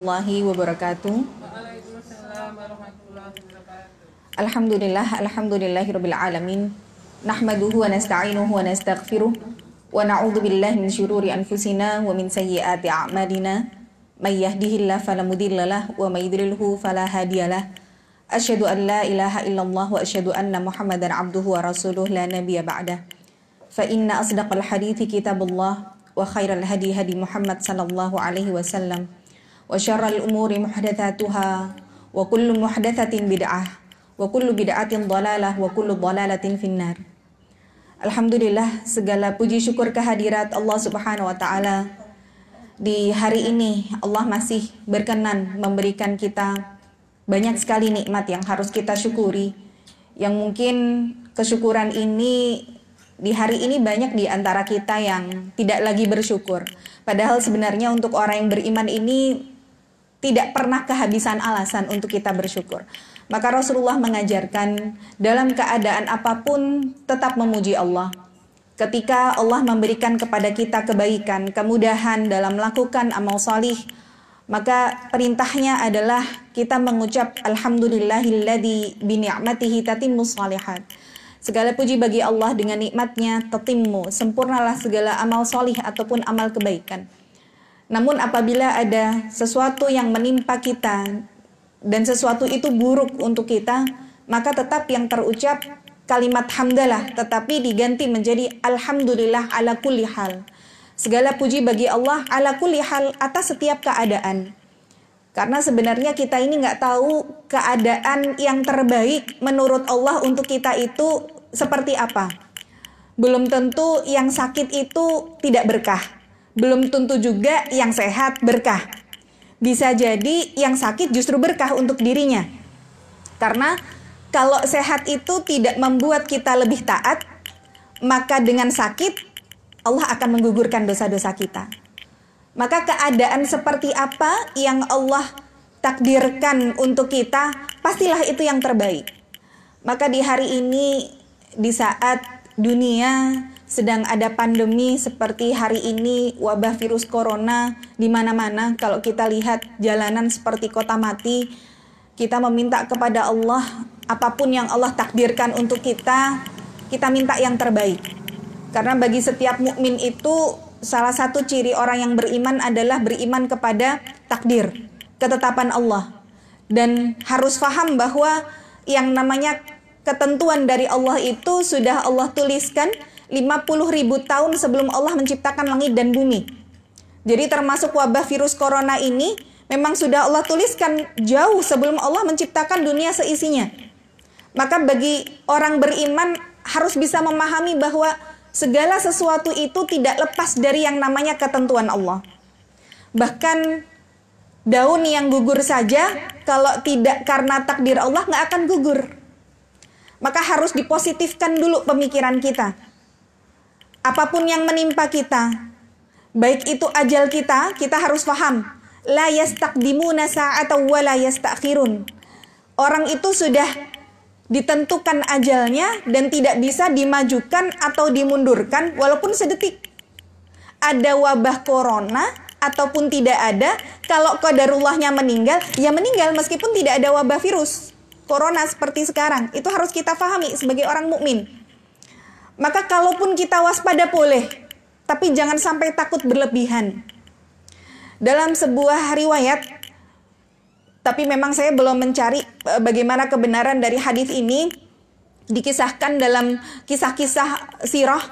warahmatullahi wabarakatuh. Alhamdulillah, alhamdulillahirabbil alamin. Nahmaduhu wa nasta'inuhu wa nastaghfiruh wa na'udzu billahi min syururi anfusina wa min sayyiati a'malina. May yahdihillahu fala mudhillalah wa may yudlilhu fala hadiyalah. Asyhadu an la ilaha illallah wa asyhadu anna Muhammadan abduhu wa rasuluh la nabiyya ba'dah. Fa inna asdaqal hadithi kitabullah wa khairal hadi hadi Muhammad sallallahu alaihi wasallam. وشر الأمور محدثاتها وكل محدثة بدعة وكل بدعة ضلالة وكل ضلالة في النار Alhamdulillah segala puji syukur kehadirat Allah Subhanahu wa taala di hari ini Allah masih berkenan memberikan kita banyak sekali nikmat yang harus kita syukuri yang mungkin kesyukuran ini di hari ini banyak di antara kita yang tidak lagi bersyukur padahal sebenarnya untuk orang yang beriman ini tidak pernah kehabisan alasan untuk kita bersyukur. Maka Rasulullah mengajarkan dalam keadaan apa pun tetap memuji Allah. Ketika Allah memberikan kepada kita kebaikan, kemudahan dalam melakukan amal salih, maka perintahnya adalah kita mengucap alhamdulillahilladzi bi ni'matihi tatimmus salihat. Segala puji bagi Allah dengan nikmatnya tatimmu, sempurnalah segala amal salih ataupun amal kebaikan. Namun apabila ada sesuatu yang menimpa kita dan sesuatu itu buruk untuk kita, maka tetap yang terucap kalimat hamdalah tetapi diganti menjadi alhamdulillah ala kulli hal. Segala puji bagi Allah ala kulli hal atas setiap keadaan. Karena sebenarnya kita ini nggak tahu keadaan yang terbaik menurut Allah untuk kita itu seperti apa. Belum tentu yang sakit itu tidak berkah belum tentu juga yang sehat berkah. Bisa jadi yang sakit justru berkah untuk dirinya. Karena kalau sehat itu tidak membuat kita lebih taat, maka dengan sakit Allah akan menggugurkan dosa-dosa kita. Maka keadaan seperti apa yang Allah takdirkan untuk kita, pastilah itu yang terbaik. Maka di hari ini, di saat dunia sedang ada pandemi seperti hari ini wabah virus corona di mana-mana. Kalau kita lihat jalanan seperti kota mati kita meminta kepada Allah apa pun yang Allah takdirkan untuk kita kita minta yang terbaik. Karena bagi setiap mukmin itu salah satu ciri orang yang beriman adalah beriman kepada takdir ketetapan Allah. Dan harus paham bahwa yang namanya ketentuan dari Allah itu sudah Allah tuliskan 50 ribu tahun sebelum Allah menciptakan langit dan bumi. Jadi termasuk wabah virus corona ini memang sudah Allah tuliskan jauh sebelum Allah menciptakan dunia seisinya. Maka bagi orang beriman harus bisa memahami bahwa segala sesuatu itu tidak lepas dari yang namanya ketentuan Allah. Bahkan daun yang gugur saja kalau tidak karena takdir Allah nggak akan gugur. Maka harus dipositifkan dulu pemikiran kita apa pun yang menimpa kita, baik itu ajal kita, kita harus paham. La yastaqdimuna sa'ata wa la yastakhirun. Orang itu sudah ditentukan ajalnya dan tidak bisa dimajukan atau dimundurkan walaupun sedetik. Ada wabah corona ataupun tidak ada, kalau kodarullahnya meninggal, ya meninggal meskipun tidak ada wabah virus corona seperti sekarang. Itu harus kita pahami sebagai orang mukmin. Maka kalaupun kita waspada boleh, tapi jangan sampai takut berlebihan. Dalam sebuah riwayat, tapi memang saya belum mencari eh, bagaimana kebenaran dari hadis ini, dikisahkan dalam kisah-kisah sirah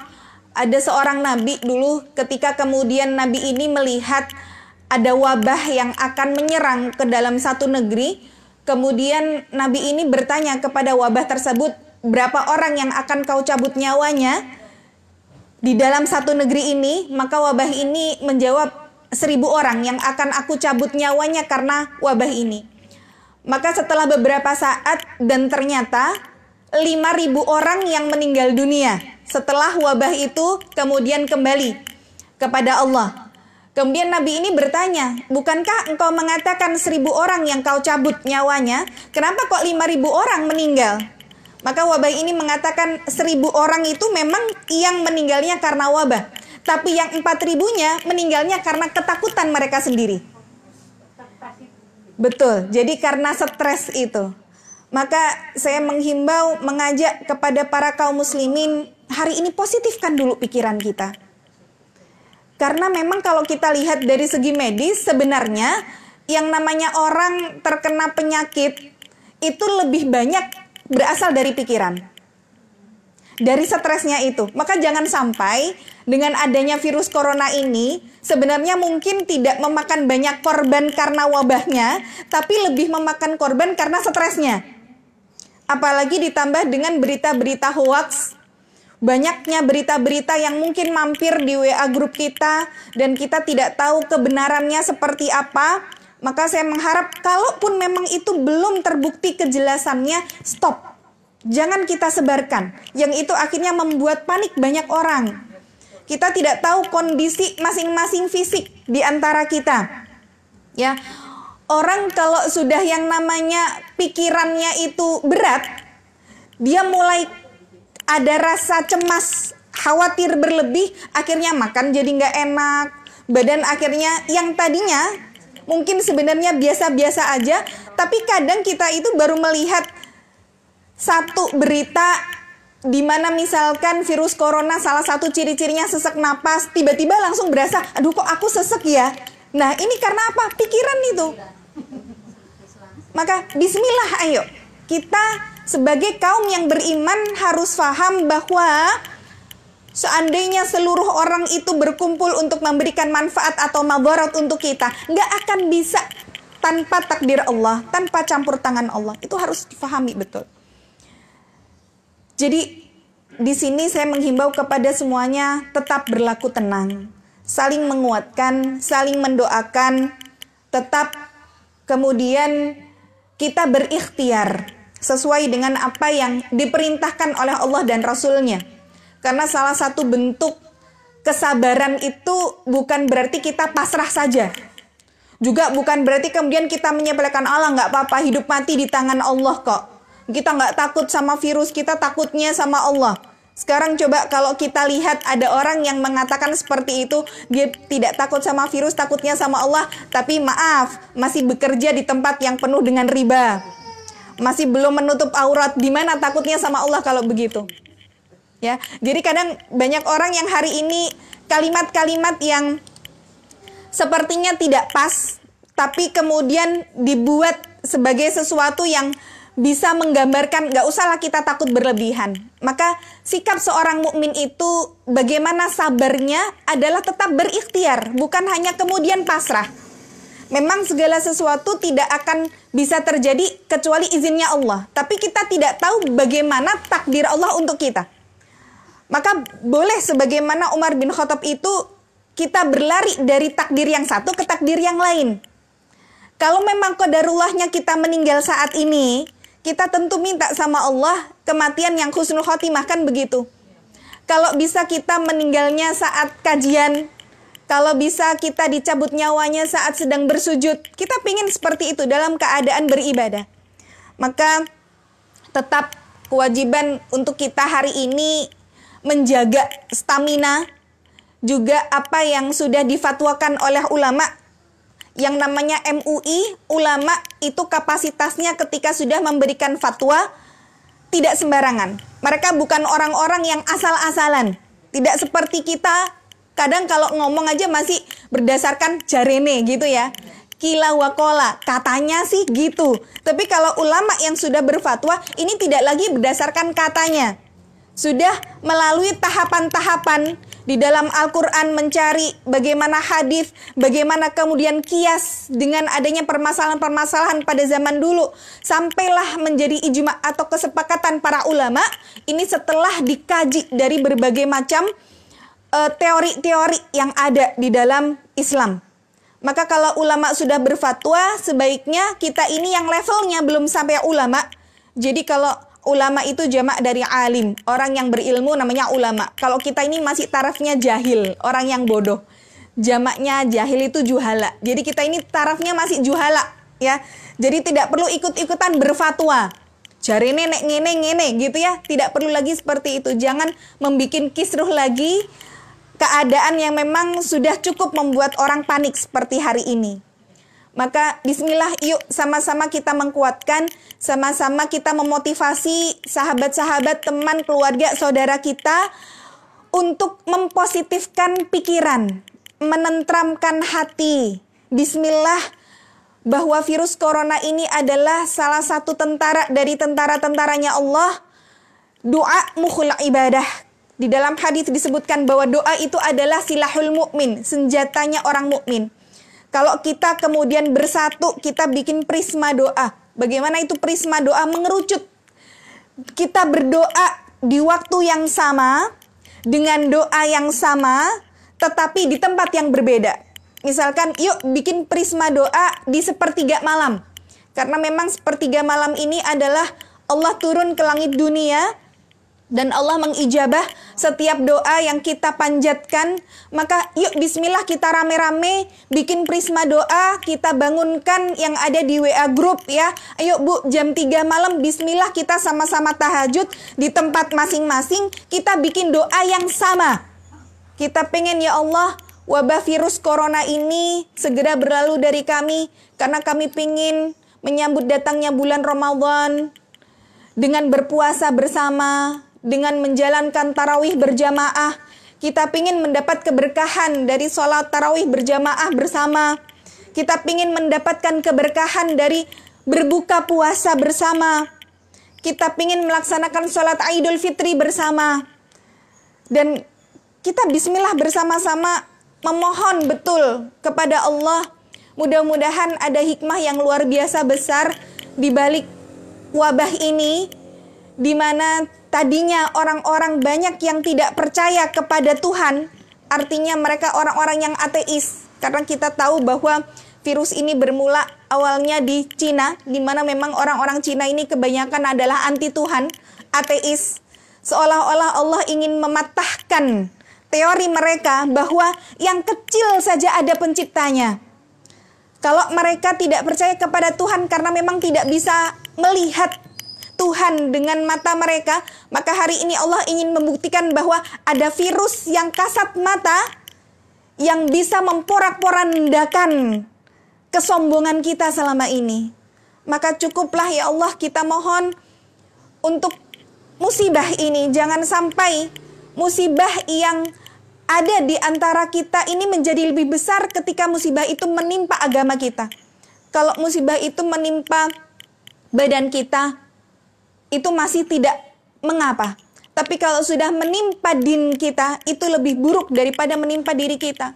ada seorang nabi dulu ketika kemudian nabi ini melihat ada wabah yang akan menyerang ke dalam satu negeri, kemudian nabi ini bertanya kepada wabah tersebut, berapa orang yang akan kau cabut nyawanya di dalam satu negeri ini, maka wabah ini menjawab seribu orang yang akan aku cabut nyawanya karena wabah ini. Maka setelah beberapa saat dan ternyata lima ribu orang yang meninggal dunia setelah wabah itu kemudian kembali kepada Allah. Kemudian Nabi ini bertanya, bukankah engkau mengatakan seribu orang yang kau cabut nyawanya? Kenapa kok lima ribu orang meninggal? Maka wabah ini mengatakan seribu orang itu memang yang meninggalnya karena wabah. Tapi yang empat ribunya meninggalnya karena ketakutan mereka sendiri. Betul. Jadi karena stres itu. Maka saya menghimbau mengajak kepada para kaum muslimin hari ini positifkan dulu pikiran kita. Karena memang kalau kita lihat dari segi medis sebenarnya yang namanya orang terkena penyakit itu lebih banyak berasal dari pikiran. Dari stresnya itu. Maka jangan sampai dengan adanya virus corona ini sebenarnya mungkin tidak memakan banyak korban karena wabahnya, tapi lebih memakan korban karena stresnya. Apalagi ditambah dengan berita-berita hoax banyaknya berita-berita yang mungkin mampir di WA grup kita dan kita tidak tahu kebenarannya seperti apa, maka saya mengharap kalaupun memang itu belum terbukti kejelasannya, stop. Jangan kita sebarkan. Yang itu akhirnya membuat panik banyak orang. Kita tidak tahu kondisi masing-masing fisik di antara kita. Ya. Orang kalau sudah yang namanya pikirannya itu berat, dia mulai ada rasa cemas, khawatir berlebih, akhirnya makan jadi nggak enak, badan akhirnya yang tadinya mungkin sebenarnya biasa-biasa aja, tapi kadang kita itu baru melihat satu berita di mana misalkan virus corona salah satu ciri-cirinya sesek napas, tiba-tiba langsung berasa, aduh kok aku sesek ya. Nah ini karena apa? Pikiran itu. Maka bismillah ayo kita sebagai kaum yang beriman harus paham bahwa seandainya seluruh orang itu berkumpul untuk memberikan manfaat atau mabarat untuk kita, nggak akan bisa tanpa takdir Allah, tanpa campur tangan Allah. Itu harus difahami betul. Jadi di sini saya menghimbau kepada semuanya tetap berlaku tenang, saling menguatkan, saling mendoakan, tetap kemudian kita berikhtiar sesuai dengan apa yang diperintahkan oleh Allah dan Rasulnya. Karena salah satu bentuk kesabaran itu bukan berarti kita pasrah saja. Juga bukan berarti kemudian kita menyepelekan Allah nggak apa-apa hidup mati di tangan Allah kok. Kita nggak takut sama virus, kita takutnya sama Allah. Sekarang coba kalau kita lihat ada orang yang mengatakan seperti itu, dia tidak takut sama virus, takutnya sama Allah, tapi maaf, masih bekerja di tempat yang penuh dengan riba masih belum menutup aurat di mana takutnya sama Allah kalau begitu ya jadi kadang banyak orang yang hari ini kalimat-kalimat yang sepertinya tidak pas tapi kemudian dibuat sebagai sesuatu yang bisa menggambarkan nggak usahlah kita takut berlebihan maka sikap seorang mukmin itu bagaimana sabarnya adalah tetap berikhtiar bukan hanya kemudian pasrah memang segala sesuatu tidak akan bisa terjadi kecuali izinnya Allah. Tapi kita tidak tahu bagaimana takdir Allah untuk kita. Maka boleh sebagaimana Umar bin Khattab itu kita berlari dari takdir yang satu ke takdir yang lain. Kalau memang kodarullahnya kita meninggal saat ini, kita tentu minta sama Allah kematian yang khusnul khotimah kan begitu. Kalau bisa kita meninggalnya saat kajian kalau bisa kita dicabut nyawanya saat sedang bersujud, kita pingin seperti itu dalam keadaan beribadah. Maka tetap kewajiban untuk kita hari ini menjaga stamina, juga apa yang sudah difatwakan oleh ulama yang namanya MUI, ulama itu kapasitasnya ketika sudah memberikan fatwa tidak sembarangan. Mereka bukan orang-orang yang asal-asalan. Tidak seperti kita kadang kalau ngomong aja masih berdasarkan jarene gitu ya kila wakola katanya sih gitu tapi kalau ulama yang sudah berfatwa ini tidak lagi berdasarkan katanya sudah melalui tahapan-tahapan di dalam Al-Quran mencari bagaimana hadis, bagaimana kemudian kias dengan adanya permasalahan-permasalahan pada zaman dulu sampailah menjadi ijma atau kesepakatan para ulama ini setelah dikaji dari berbagai macam Eh, teori-teori uh, yang ada di dalam Islam. Maka kalau ulama sudah berfatwa, sebaiknya kita ini yang levelnya belum sampai ulama. Jadi kalau ulama itu jamak dari alim, orang yang berilmu namanya ulama. Kalau kita ini masih tarafnya jahil, orang yang bodoh. Jamaknya jahil itu juhala. Jadi kita ini tarafnya masih juhala, ya. Jadi tidak perlu ikut-ikutan berfatwa. Jari nenek ngene ngene gitu ya. Tidak perlu lagi seperti itu. Jangan membuat kisruh lagi keadaan yang memang sudah cukup membuat orang panik seperti hari ini. Maka bismillah yuk sama-sama kita mengkuatkan, sama-sama kita memotivasi sahabat-sahabat, teman, keluarga, saudara kita untuk mempositifkan pikiran, menentramkan hati. Bismillah bahwa virus corona ini adalah salah satu tentara dari tentara-tentaranya Allah. Doa mukhul ibadah. Di dalam hadis disebutkan bahwa doa itu adalah silahul mukmin, senjatanya orang mukmin. Kalau kita kemudian bersatu, kita bikin prisma doa. Bagaimana itu prisma doa mengerucut? Kita berdoa di waktu yang sama, dengan doa yang sama, tetapi di tempat yang berbeda. Misalkan, yuk bikin prisma doa di sepertiga malam. Karena memang sepertiga malam ini adalah Allah turun ke langit dunia dan Allah mengijabah setiap doa yang kita panjatkan. Maka yuk bismillah kita rame-rame bikin prisma doa, kita bangunkan yang ada di WA group ya. Ayo Bu, jam 3 malam bismillah kita sama-sama tahajud di tempat masing-masing, kita bikin doa yang sama. Kita pengen ya Allah, wabah virus corona ini segera berlalu dari kami karena kami pengen menyambut datangnya bulan Ramadan dengan berpuasa bersama, dengan menjalankan tarawih berjamaah. Kita ingin mendapat keberkahan dari sholat tarawih berjamaah bersama. Kita ingin mendapatkan keberkahan dari berbuka puasa bersama. Kita ingin melaksanakan sholat idul fitri bersama. Dan kita bismillah bersama-sama memohon betul kepada Allah. Mudah-mudahan ada hikmah yang luar biasa besar di balik wabah ini di mana tadinya orang-orang banyak yang tidak percaya kepada Tuhan, artinya mereka orang-orang yang ateis. Karena kita tahu bahwa virus ini bermula awalnya di Cina, di mana memang orang-orang Cina ini kebanyakan adalah anti Tuhan, ateis. Seolah-olah Allah ingin mematahkan teori mereka bahwa yang kecil saja ada penciptanya. Kalau mereka tidak percaya kepada Tuhan karena memang tidak bisa melihat Tuhan dengan mata mereka, maka hari ini Allah ingin membuktikan bahwa ada virus yang kasat mata yang bisa memporak-porandakan kesombongan kita selama ini. Maka cukuplah ya Allah kita mohon untuk musibah ini jangan sampai musibah yang ada di antara kita ini menjadi lebih besar ketika musibah itu menimpa agama kita. Kalau musibah itu menimpa badan kita, itu masih tidak mengapa. Tapi kalau sudah menimpa din kita, itu lebih buruk daripada menimpa diri kita.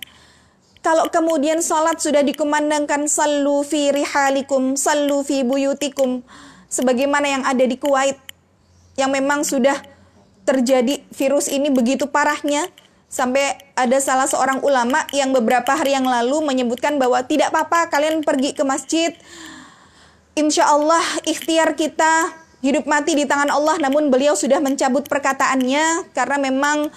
Kalau kemudian sholat sudah dikumandangkan sallu fi rihalikum, sallu fi buyutikum, sebagaimana yang ada di Kuwait, yang memang sudah terjadi virus ini begitu parahnya, sampai ada salah seorang ulama yang beberapa hari yang lalu menyebutkan bahwa tidak apa-apa kalian pergi ke masjid, insya Allah ikhtiar kita hidup mati di tangan Allah namun beliau sudah mencabut perkataannya karena memang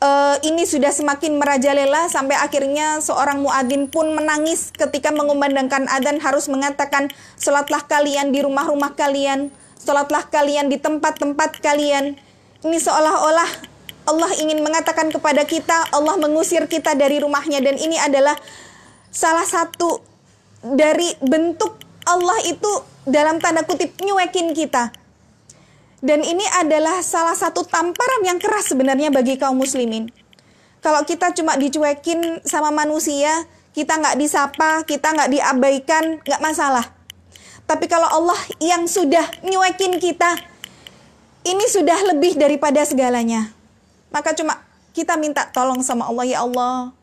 uh, ini sudah semakin merajalela sampai akhirnya seorang muadzin pun menangis ketika mengumandangkan adzan harus mengatakan salatlah kalian di rumah-rumah kalian salatlah kalian di tempat-tempat kalian. Ini seolah-olah Allah ingin mengatakan kepada kita Allah mengusir kita dari rumahnya dan ini adalah salah satu dari bentuk Allah itu dalam tanda kutip nyuekin kita dan ini adalah salah satu tamparan yang keras sebenarnya bagi kaum muslimin. Kalau kita cuma dicuekin sama manusia, kita nggak disapa, kita nggak diabaikan, nggak masalah. Tapi kalau Allah yang sudah nyuekin kita, ini sudah lebih daripada segalanya. Maka cuma kita minta tolong sama Allah, ya Allah.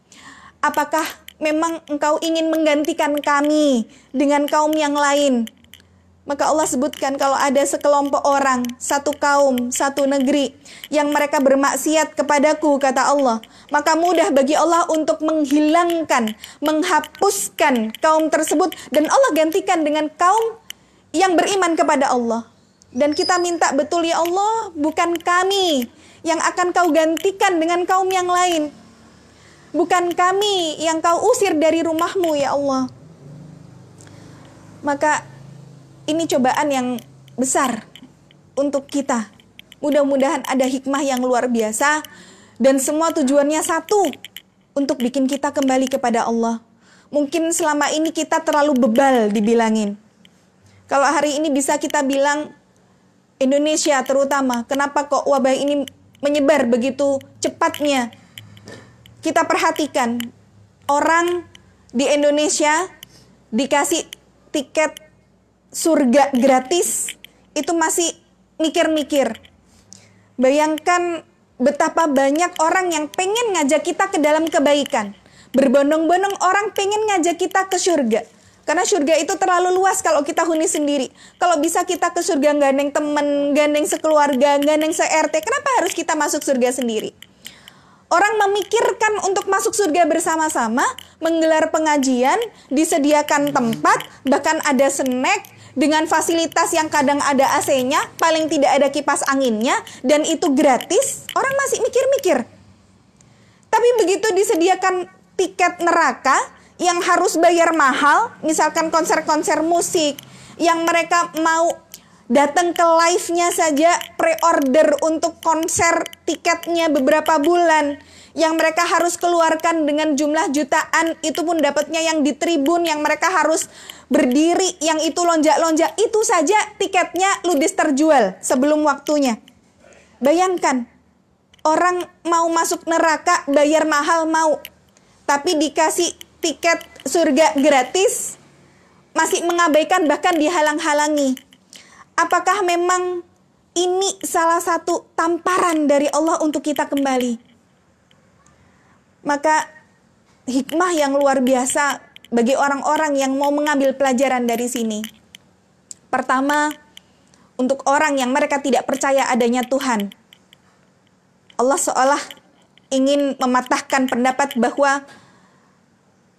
Apakah memang engkau ingin menggantikan kami dengan kaum yang lain? Maka Allah sebutkan kalau ada sekelompok orang, satu kaum, satu negeri yang mereka bermaksiat kepadaku, kata Allah. Maka mudah bagi Allah untuk menghilangkan, menghapuskan kaum tersebut. Dan Allah gantikan dengan kaum yang beriman kepada Allah. Dan kita minta betul ya Allah, bukan kami yang akan kau gantikan dengan kaum yang lain. Bukan kami yang kau usir dari rumahmu ya Allah. Maka ini cobaan yang besar untuk kita. Mudah-mudahan ada hikmah yang luar biasa dan semua tujuannya satu untuk bikin kita kembali kepada Allah. mungkin selama ini kita terlalu bebal dibilangin. Kalau hari ini bisa kita bilang Indonesia terutama, kenapa kok wabah ini menyebar begitu cepatnya? Kita perhatikan orang di Indonesia dikasih tiket surga gratis itu masih mikir-mikir. Bayangkan betapa banyak orang yang pengen ngajak kita ke dalam kebaikan. Berbondong-bondong orang pengen ngajak kita ke surga. Karena surga itu terlalu luas kalau kita huni sendiri. Kalau bisa kita ke surga gandeng temen, gandeng sekeluarga, gandeng se-RT, kenapa harus kita masuk surga sendiri? Orang memikirkan untuk masuk surga bersama-sama, menggelar pengajian, disediakan tempat, bahkan ada snack, dengan fasilitas yang kadang ada AC-nya, paling tidak ada kipas anginnya, dan itu gratis, orang masih mikir-mikir. Tapi begitu disediakan tiket neraka yang harus bayar mahal, misalkan konser-konser musik, yang mereka mau datang ke live-nya saja pre-order untuk konser tiketnya beberapa bulan yang mereka harus keluarkan dengan jumlah jutaan itu pun dapatnya yang di tribun yang mereka harus berdiri yang itu lonjak-lonjak itu saja tiketnya ludes terjual sebelum waktunya. Bayangkan orang mau masuk neraka bayar mahal mau tapi dikasih tiket surga gratis masih mengabaikan bahkan dihalang-halangi. Apakah memang ini salah satu tamparan dari Allah untuk kita kembali? Maka hikmah yang luar biasa bagi orang-orang yang mau mengambil pelajaran dari sini. Pertama, untuk orang yang mereka tidak percaya adanya Tuhan. Allah seolah ingin mematahkan pendapat bahwa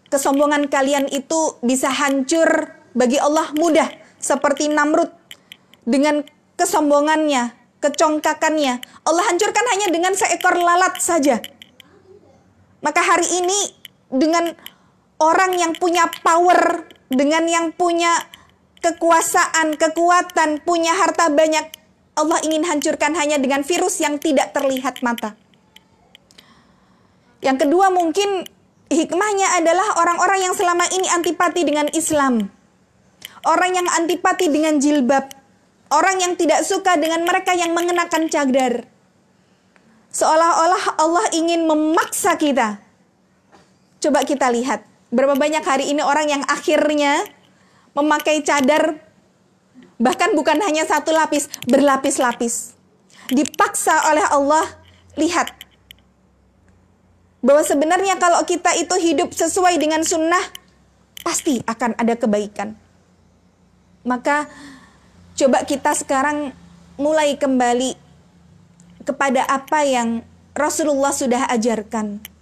kesombongan kalian itu bisa hancur bagi Allah mudah seperti Namrud dengan kesombongannya, kecongkakannya. Allah hancurkan hanya dengan seekor lalat saja. Maka hari ini dengan orang yang punya power, dengan yang punya kekuasaan, kekuatan, punya harta banyak, Allah ingin hancurkan hanya dengan virus yang tidak terlihat mata. Yang kedua mungkin hikmahnya adalah orang-orang yang selama ini antipati dengan Islam. Orang yang antipati dengan jilbab. Orang yang tidak suka dengan mereka yang mengenakan cadar. Seolah-olah Allah ingin memaksa kita. Coba kita lihat Berapa banyak hari ini orang yang akhirnya memakai cadar bahkan bukan hanya satu lapis, berlapis-lapis. Dipaksa oleh Allah, lihat bahwa sebenarnya kalau kita itu hidup sesuai dengan sunnah, pasti akan ada kebaikan. Maka coba kita sekarang mulai kembali kepada apa yang Rasulullah sudah ajarkan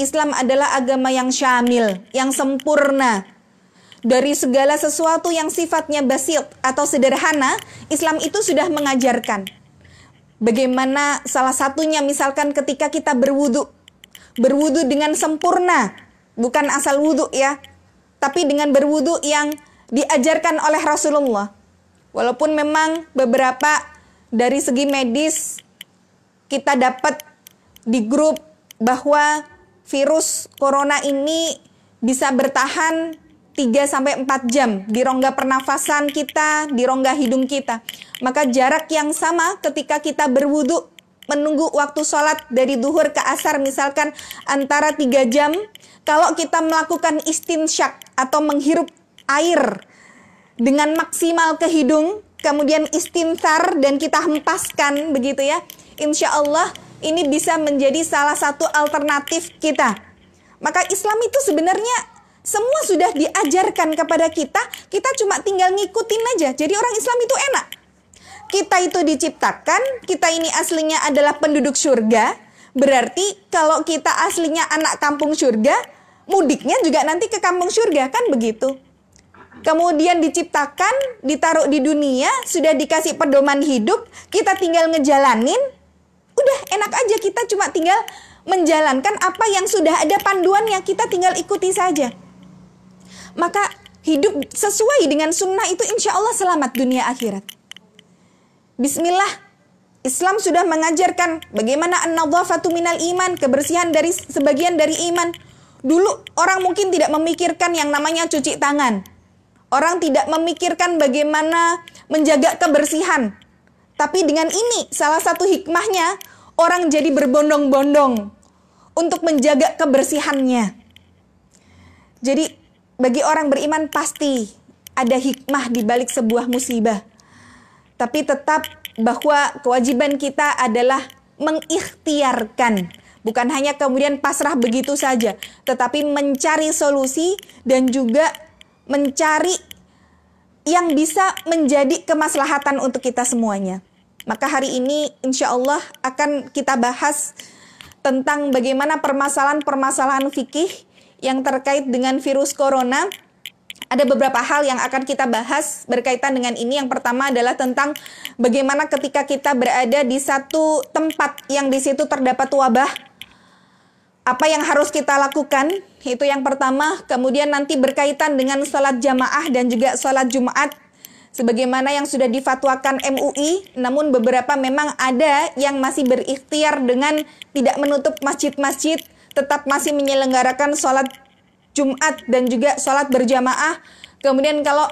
Islam adalah agama yang syamil, yang sempurna. Dari segala sesuatu yang sifatnya basit atau sederhana, Islam itu sudah mengajarkan. Bagaimana salah satunya misalkan ketika kita berwudu. Berwudu dengan sempurna, bukan asal wudu ya. Tapi dengan berwudu yang diajarkan oleh Rasulullah. Walaupun memang beberapa dari segi medis kita dapat di grup bahwa virus corona ini bisa bertahan 3 sampai 4 jam di rongga pernafasan kita, di rongga hidung kita. Maka jarak yang sama ketika kita berwudu menunggu waktu sholat dari duhur ke asar misalkan antara 3 jam kalau kita melakukan istinsyak atau menghirup air dengan maksimal ke hidung kemudian istinsar dan kita hempaskan begitu ya insya Allah ini bisa menjadi salah satu alternatif kita. Maka Islam itu sebenarnya semua sudah diajarkan kepada kita, kita cuma tinggal ngikutin aja. Jadi orang Islam itu enak. Kita itu diciptakan, kita ini aslinya adalah penduduk surga, berarti kalau kita aslinya anak kampung surga, mudiknya juga nanti ke kampung surga, kan begitu. Kemudian diciptakan, ditaruh di dunia, sudah dikasih pedoman hidup, kita tinggal ngejalanin, Udah enak aja kita cuma tinggal menjalankan apa yang sudah ada panduannya, kita tinggal ikuti saja. Maka hidup sesuai dengan sunnah itu insya Allah selamat dunia akhirat. Bismillah. Islam sudah mengajarkan bagaimana an-nadhafatu minal iman, kebersihan dari sebagian dari iman. Dulu orang mungkin tidak memikirkan yang namanya cuci tangan. Orang tidak memikirkan bagaimana menjaga kebersihan. Tapi dengan ini salah satu hikmahnya orang jadi berbondong-bondong untuk menjaga kebersihannya. Jadi bagi orang beriman pasti ada hikmah di balik sebuah musibah. Tapi tetap bahwa kewajiban kita adalah mengikhtiarkan bukan hanya kemudian pasrah begitu saja, tetapi mencari solusi dan juga mencari yang bisa menjadi kemaslahatan untuk kita semuanya. Maka hari ini insya Allah akan kita bahas tentang bagaimana permasalahan-permasalahan fikih yang terkait dengan virus corona. Ada beberapa hal yang akan kita bahas berkaitan dengan ini. Yang pertama adalah tentang bagaimana ketika kita berada di satu tempat yang di situ terdapat wabah, apa yang harus kita lakukan? Itu yang pertama. Kemudian nanti berkaitan dengan sholat jamaah dan juga sholat Jumat sebagaimana yang sudah difatwakan MUI, namun beberapa memang ada yang masih berikhtiar dengan tidak menutup masjid-masjid, tetap masih menyelenggarakan sholat Jumat dan juga sholat berjamaah. Kemudian kalau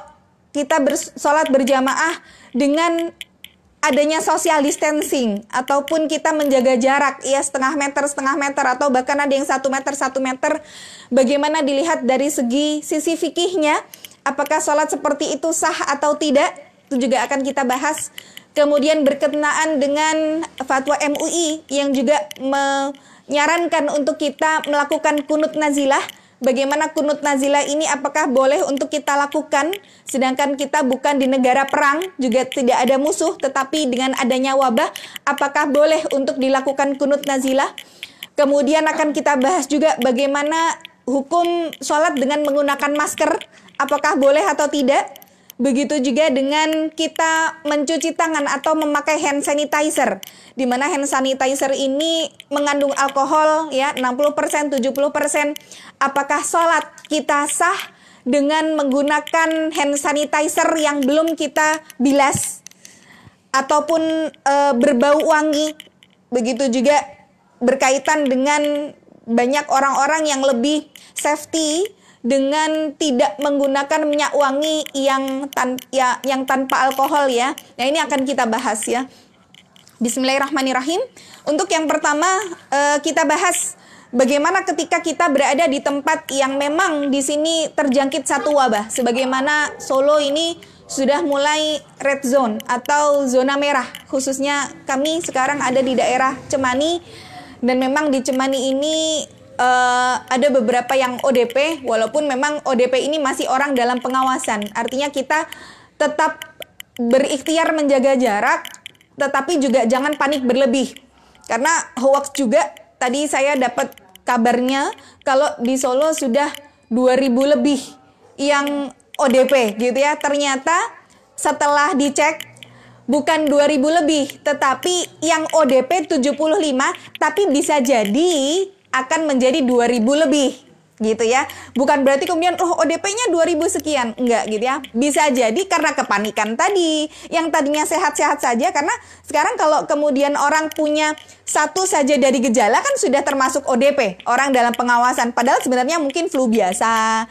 kita bersolat berjamaah dengan adanya social distancing ataupun kita menjaga jarak ya setengah meter setengah meter atau bahkan ada yang satu meter satu meter bagaimana dilihat dari segi sisi fikihnya apakah sholat seperti itu sah atau tidak itu juga akan kita bahas. Kemudian berkenaan dengan fatwa MUI yang juga menyarankan untuk kita melakukan kunut nazilah. Bagaimana kunut nazilah ini apakah boleh untuk kita lakukan? Sedangkan kita bukan di negara perang juga tidak ada musuh tetapi dengan adanya wabah apakah boleh untuk dilakukan kunut nazilah? Kemudian akan kita bahas juga bagaimana hukum sholat dengan menggunakan masker apakah boleh atau tidak? Begitu juga dengan kita mencuci tangan atau memakai hand sanitizer. Di mana hand sanitizer ini mengandung alkohol ya 60%, 70%. Apakah sholat kita sah dengan menggunakan hand sanitizer yang belum kita bilas ataupun e, berbau wangi? Begitu juga berkaitan dengan banyak orang-orang yang lebih safety dengan tidak menggunakan minyak wangi yang tan ya yang tanpa alkohol ya. Nah, ini akan kita bahas ya. Bismillahirrahmanirrahim. Untuk yang pertama uh, kita bahas bagaimana ketika kita berada di tempat yang memang di sini terjangkit satu wabah. Sebagaimana Solo ini sudah mulai red zone atau zona merah. Khususnya kami sekarang ada di daerah Cemani dan memang di Cemani ini uh, ada beberapa yang ODP walaupun memang ODP ini masih orang dalam pengawasan. Artinya kita tetap berikhtiar menjaga jarak tetapi juga jangan panik berlebih. Karena hoax juga tadi saya dapat kabarnya kalau di Solo sudah 2000 lebih yang ODP gitu ya. Ternyata setelah dicek bukan 2000 lebih, tetapi yang ODP 75 tapi bisa jadi akan menjadi 2000 lebih gitu ya. Bukan berarti kemudian oh ODP-nya 2000 sekian, enggak gitu ya. Bisa jadi karena kepanikan tadi, yang tadinya sehat-sehat saja karena sekarang kalau kemudian orang punya satu saja dari gejala kan sudah termasuk ODP, orang dalam pengawasan. Padahal sebenarnya mungkin flu biasa.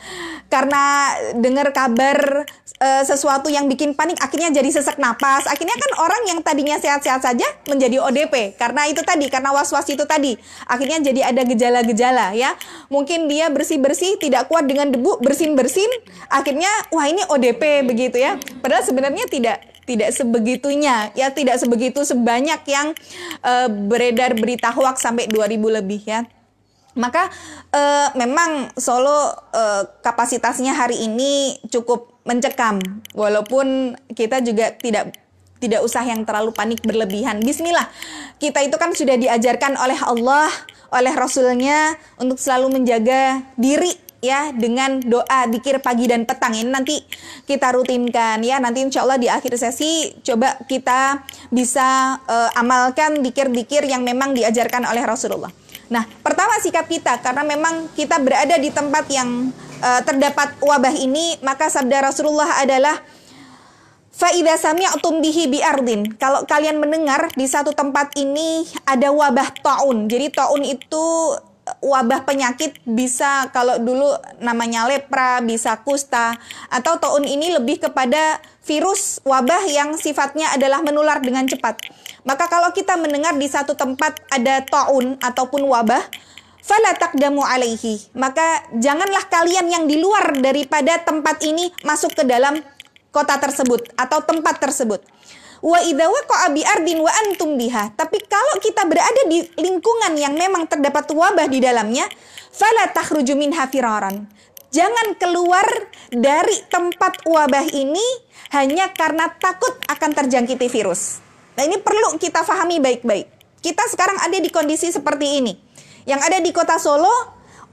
Karena dengar kabar e, sesuatu yang bikin panik akhirnya jadi sesak napas. Akhirnya kan orang yang tadinya sehat-sehat saja menjadi ODP karena itu tadi, karena was-was itu tadi. Akhirnya jadi ada gejala-gejala ya. Mungkin dia bersih-bersih tidak kuat dengan debu, bersin-bersin, akhirnya wah ini ODP begitu ya. Padahal sebenarnya tidak tidak sebegitunya. Ya tidak sebegitu sebanyak yang uh, beredar berita hoax sampai 2000 lebih ya. Maka uh, memang Solo uh, kapasitasnya hari ini cukup mencekam. Walaupun kita juga tidak tidak usah yang terlalu panik berlebihan. Bismillah. Kita itu kan sudah diajarkan oleh Allah, oleh Rasulnya untuk selalu menjaga diri ya dengan doa dikir pagi dan petang ini nanti kita rutinkan ya nanti insya Allah di akhir sesi coba kita bisa uh, amalkan dikir-dikir yang memang diajarkan oleh Rasulullah. Nah pertama sikap kita karena memang kita berada di tempat yang uh, terdapat wabah ini maka sabda Rasulullah adalah Fa'idha sami'tum bihi bi'ardin. Kalau kalian mendengar di satu tempat ini ada wabah taun. Jadi taun itu wabah penyakit bisa kalau dulu namanya lepra, bisa kusta atau tahun ini lebih kepada virus wabah yang sifatnya adalah menular dengan cepat. Maka kalau kita mendengar di satu tempat ada taun ataupun wabah, fala taqdamu alaihi. Maka janganlah kalian yang di luar daripada tempat ini masuk ke dalam kota tersebut atau tempat tersebut. Wa idza waqa'a bi ardin wa antum biha. Tapi kalau kita berada di lingkungan yang memang terdapat wabah di dalamnya, fala takhruju minha. Jangan keluar dari tempat wabah ini hanya karena takut akan terjangkiti virus. Nah, ini perlu kita fahami baik-baik. Kita sekarang ada di kondisi seperti ini. Yang ada di Kota Solo,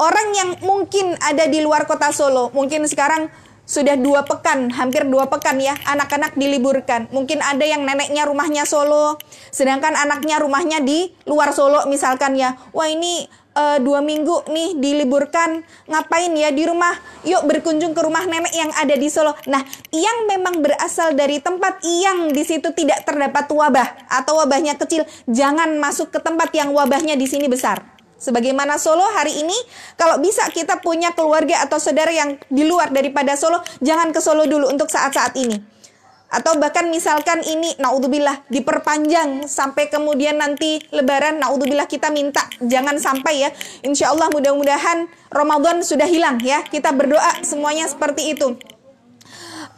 orang yang mungkin ada di luar Kota Solo, mungkin sekarang sudah dua pekan, hampir dua pekan ya, anak-anak diliburkan. Mungkin ada yang neneknya rumahnya Solo, sedangkan anaknya rumahnya di luar Solo misalkan ya. Wah ini uh, dua minggu nih diliburkan, ngapain ya di rumah? Yuk berkunjung ke rumah nenek yang ada di Solo. Nah, yang memang berasal dari tempat yang di situ tidak terdapat wabah atau wabahnya kecil, jangan masuk ke tempat yang wabahnya di sini besar. Sebagaimana Solo hari ini, kalau bisa kita punya keluarga atau saudara yang di luar daripada Solo, jangan ke Solo dulu untuk saat-saat ini. Atau bahkan misalkan ini, naudzubillah, diperpanjang sampai kemudian nanti lebaran, naudzubillah kita minta, jangan sampai ya. Insya Allah mudah-mudahan Ramadan sudah hilang ya. Kita berdoa semuanya seperti itu.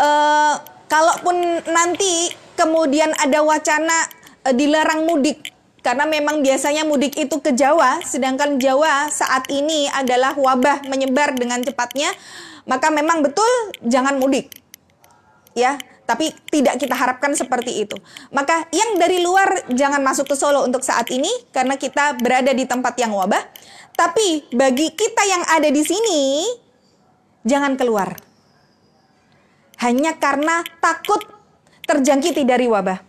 Uh, kalaupun nanti kemudian ada wacana uh, dilarang mudik, karena memang biasanya mudik itu ke Jawa, sedangkan Jawa saat ini adalah wabah menyebar dengan cepatnya, maka memang betul jangan mudik. Ya, tapi tidak kita harapkan seperti itu. Maka yang dari luar jangan masuk ke Solo untuk saat ini karena kita berada di tempat yang wabah. Tapi bagi kita yang ada di sini jangan keluar. Hanya karena takut terjangkiti dari wabah.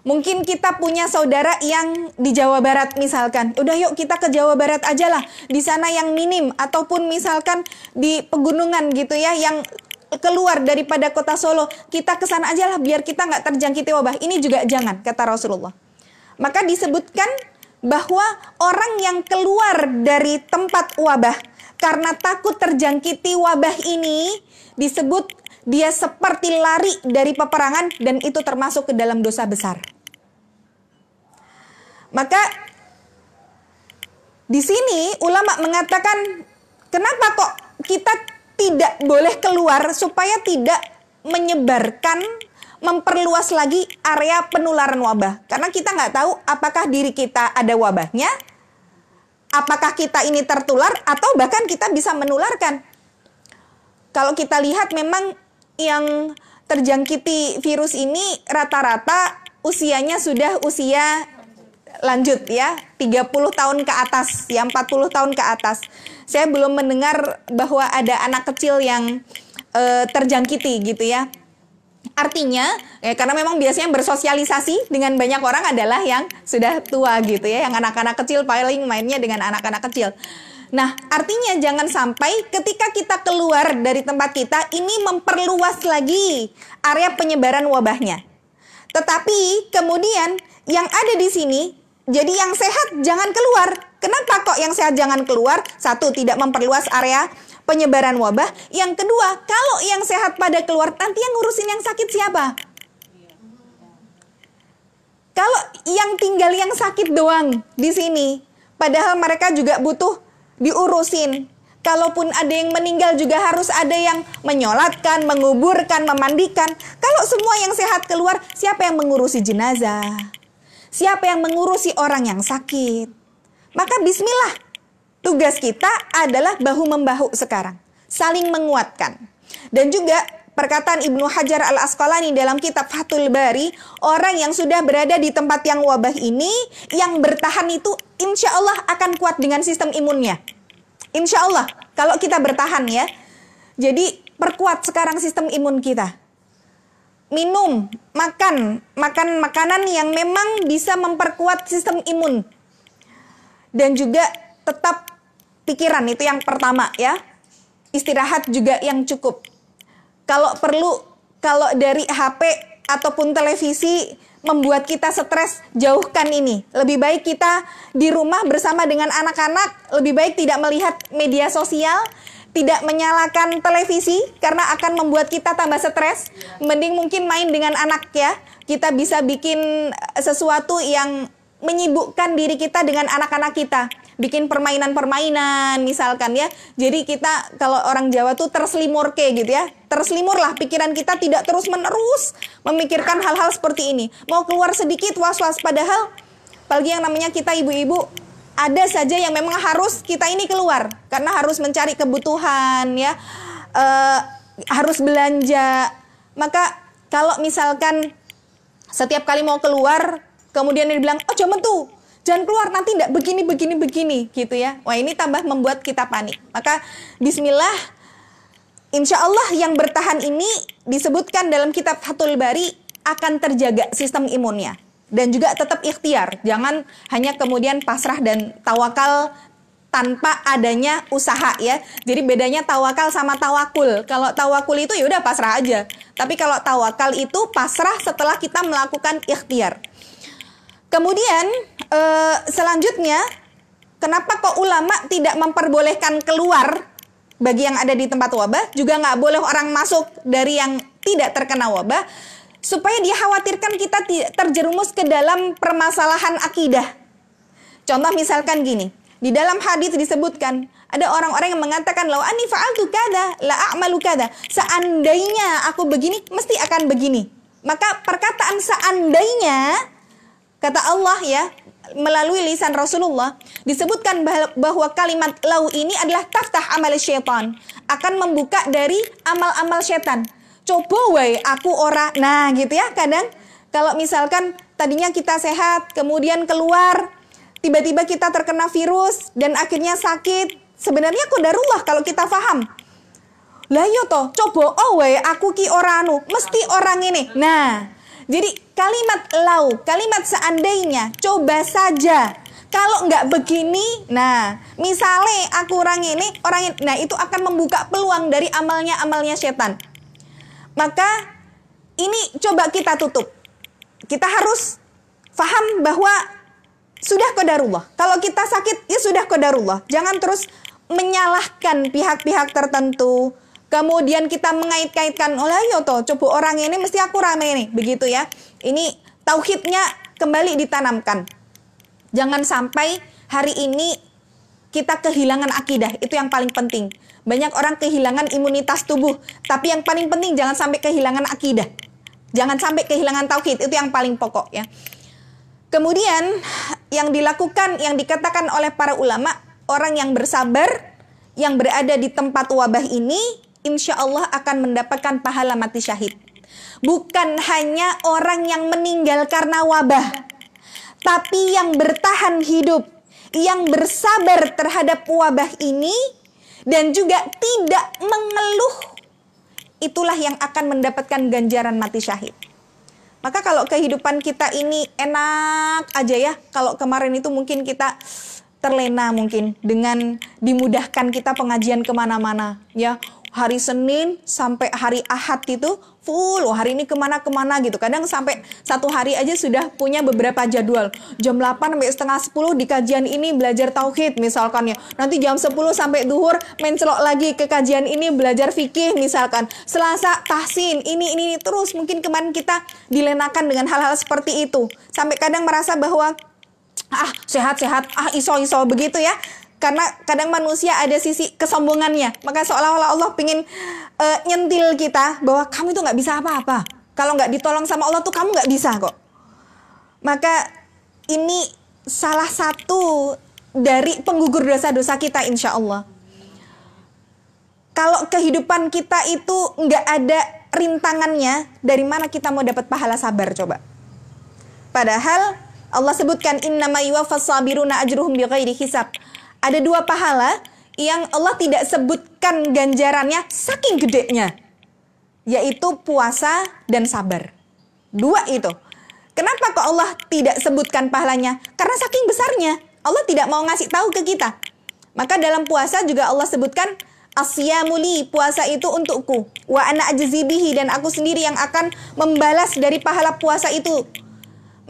Mungkin kita punya saudara yang di Jawa Barat misalkan. Udah yuk kita ke Jawa Barat aja lah. Di sana yang minim ataupun misalkan di pegunungan gitu ya yang keluar daripada kota Solo. Kita ke sana aja lah biar kita nggak terjangkiti wabah. Ini juga jangan kata Rasulullah. Maka disebutkan bahwa orang yang keluar dari tempat wabah karena takut terjangkiti wabah ini disebut dia seperti lari dari peperangan dan itu termasuk ke dalam dosa besar. Maka di sini ulama mengatakan kenapa kok kita tidak boleh keluar supaya tidak menyebarkan memperluas lagi area penularan wabah karena kita nggak tahu apakah diri kita ada wabahnya apakah kita ini tertular atau bahkan kita bisa menularkan kalau kita lihat memang yang terjangkiti virus ini rata-rata usianya sudah usia lanjut ya 30 tahun ke atas ya 40 tahun ke atas. Saya belum mendengar bahwa ada anak kecil yang uh, terjangkiti gitu ya. Artinya ya karena memang biasanya bersosialisasi dengan banyak orang adalah yang sudah tua gitu ya yang anak-anak kecil paling mainnya dengan anak-anak kecil Nah, artinya jangan sampai ketika kita keluar dari tempat kita ini memperluas lagi area penyebaran wabahnya. Tetapi kemudian yang ada di sini, jadi yang sehat jangan keluar. Kenapa kok yang sehat jangan keluar? Satu, tidak memperluas area penyebaran wabah. Yang kedua, kalau yang sehat pada keluar, nanti yang ngurusin yang sakit siapa? Kalau yang tinggal yang sakit doang di sini, padahal mereka juga butuh diurusin. Kalaupun ada yang meninggal juga harus ada yang menyolatkan, menguburkan, memandikan. Kalau semua yang sehat keluar, siapa yang mengurusi jenazah? Siapa yang mengurusi orang yang sakit? Maka bismillah. Tugas kita adalah bahu-membahu sekarang. Saling menguatkan. Dan juga perkataan Ibnu Hajar al-Asqalani dalam kitab Fathul Bari, orang yang sudah berada di tempat yang wabah ini, yang bertahan itu insya Allah akan kuat dengan sistem imunnya. Insya Allah, kalau kita bertahan ya. Jadi perkuat sekarang sistem imun kita. Minum, makan, makan makanan yang memang bisa memperkuat sistem imun. Dan juga tetap pikiran itu yang pertama ya. Istirahat juga yang cukup. Kalau perlu, kalau dari HP ataupun televisi membuat kita stres, jauhkan ini. Lebih baik kita di rumah bersama dengan anak-anak, lebih baik tidak melihat media sosial, tidak menyalakan televisi karena akan membuat kita tambah stres. Mending mungkin main dengan anak ya. Kita bisa bikin sesuatu yang menyibukkan diri kita dengan anak-anak kita bikin permainan-permainan misalkan ya. Jadi kita kalau orang Jawa tuh terselimur ke gitu ya. Terselimur lah pikiran kita tidak terus-menerus memikirkan hal-hal seperti ini. Mau keluar sedikit was-was padahal apalagi yang namanya kita ibu-ibu ada saja yang memang harus kita ini keluar karena harus mencari kebutuhan ya. Uh, harus belanja. Maka kalau misalkan setiap kali mau keluar kemudian dia bilang, "Oh, cuman tuh jangan keluar nanti tidak begini begini begini gitu ya wah ini tambah membuat kita panik maka Bismillah Insya Allah yang bertahan ini disebutkan dalam kitab Fathul Bari akan terjaga sistem imunnya dan juga tetap ikhtiar jangan hanya kemudian pasrah dan tawakal tanpa adanya usaha ya. Jadi bedanya tawakal sama tawakul. Kalau tawakul itu ya udah pasrah aja. Tapi kalau tawakal itu pasrah setelah kita melakukan ikhtiar. Kemudian uh, selanjutnya, kenapa kok ulama tidak memperbolehkan keluar bagi yang ada di tempat wabah, juga nggak boleh orang masuk dari yang tidak terkena wabah, supaya dia khawatirkan kita terjerumus ke dalam permasalahan akidah. Contoh misalkan gini, di dalam hadis disebutkan ada orang-orang yang mengatakan law ani fa'altu kada la a'malu kada. Seandainya aku begini mesti akan begini. Maka perkataan seandainya Kata Allah ya, melalui lisan Rasulullah disebutkan bahwa kalimat lau ini adalah taftah amal syaitan. Akan membuka dari amal-amal syaitan. Coba woi aku ora. Nah gitu ya kadang. Kalau misalkan tadinya kita sehat kemudian keluar tiba-tiba kita terkena virus dan akhirnya sakit sebenarnya kodarullah kalau kita paham lah yo toh coba oh woi aku ki oranu mesti orang ini. Nah jadi kalimat lau, kalimat seandainya, coba saja. Kalau nggak begini, nah misalnya aku orang ini, orang ini, nah itu akan membuka peluang dari amalnya-amalnya setan. Maka ini coba kita tutup. Kita harus faham bahwa sudah kodarullah. Kalau kita sakit, ya sudah kodarullah. Jangan terus menyalahkan pihak-pihak tertentu, Kemudian kita mengait-kaitkan, oh lah yo toh, coba orang ini mesti aku rame nih, begitu ya. Ini tauhidnya kembali ditanamkan. Jangan sampai hari ini kita kehilangan akidah, itu yang paling penting. Banyak orang kehilangan imunitas tubuh, tapi yang paling penting jangan sampai kehilangan akidah. Jangan sampai kehilangan tauhid, itu yang paling pokok ya. Kemudian yang dilakukan, yang dikatakan oleh para ulama, orang yang bersabar, yang berada di tempat wabah ini insya Allah akan mendapatkan pahala mati syahid. Bukan hanya orang yang meninggal karena wabah, tapi yang bertahan hidup, yang bersabar terhadap wabah ini, dan juga tidak mengeluh, itulah yang akan mendapatkan ganjaran mati syahid. Maka kalau kehidupan kita ini enak aja ya, kalau kemarin itu mungkin kita terlena mungkin dengan dimudahkan kita pengajian ke mana-mana ya hari Senin sampai hari Ahad itu full oh, hari ini ke mana-kemana gitu. Kadang sampai satu hari aja sudah punya beberapa jadwal. Jam 8 sampai setengah 10 di kajian ini belajar tauhid misalkan ya. Nanti jam 10 sampai duhur mencelok lagi ke kajian ini belajar fikih misalkan. Selasa tahsin ini ini. Terus mungkin kemarin kita dilenakan dengan hal-hal seperti itu. Sampai kadang merasa bahwa ah sehat-sehat. Ah iso-iso. Begitu ya karena kadang manusia ada sisi kesombongannya. Maka seolah-olah Allah ingin uh, nyentil kita bahwa kamu itu nggak bisa apa-apa. Kalau nggak ditolong sama Allah tuh kamu nggak bisa kok. Maka ini salah satu dari penggugur dosa-dosa kita insya Allah. Kalau kehidupan kita itu nggak ada rintangannya dari mana kita mau dapat pahala sabar coba? Padahal Allah sebutkan innama sabiruna ajruhum bighairi hisab ada dua pahala yang Allah tidak sebutkan ganjarannya saking gedenya, yaitu puasa dan sabar. Dua itu. Kenapa kok Allah tidak sebutkan pahalanya? Karena saking besarnya. Allah tidak mau ngasih tahu ke kita. Maka dalam puasa juga Allah sebutkan Asyamuli puasa itu untukku. Wa ana ajzibihi dan aku sendiri yang akan membalas dari pahala puasa itu.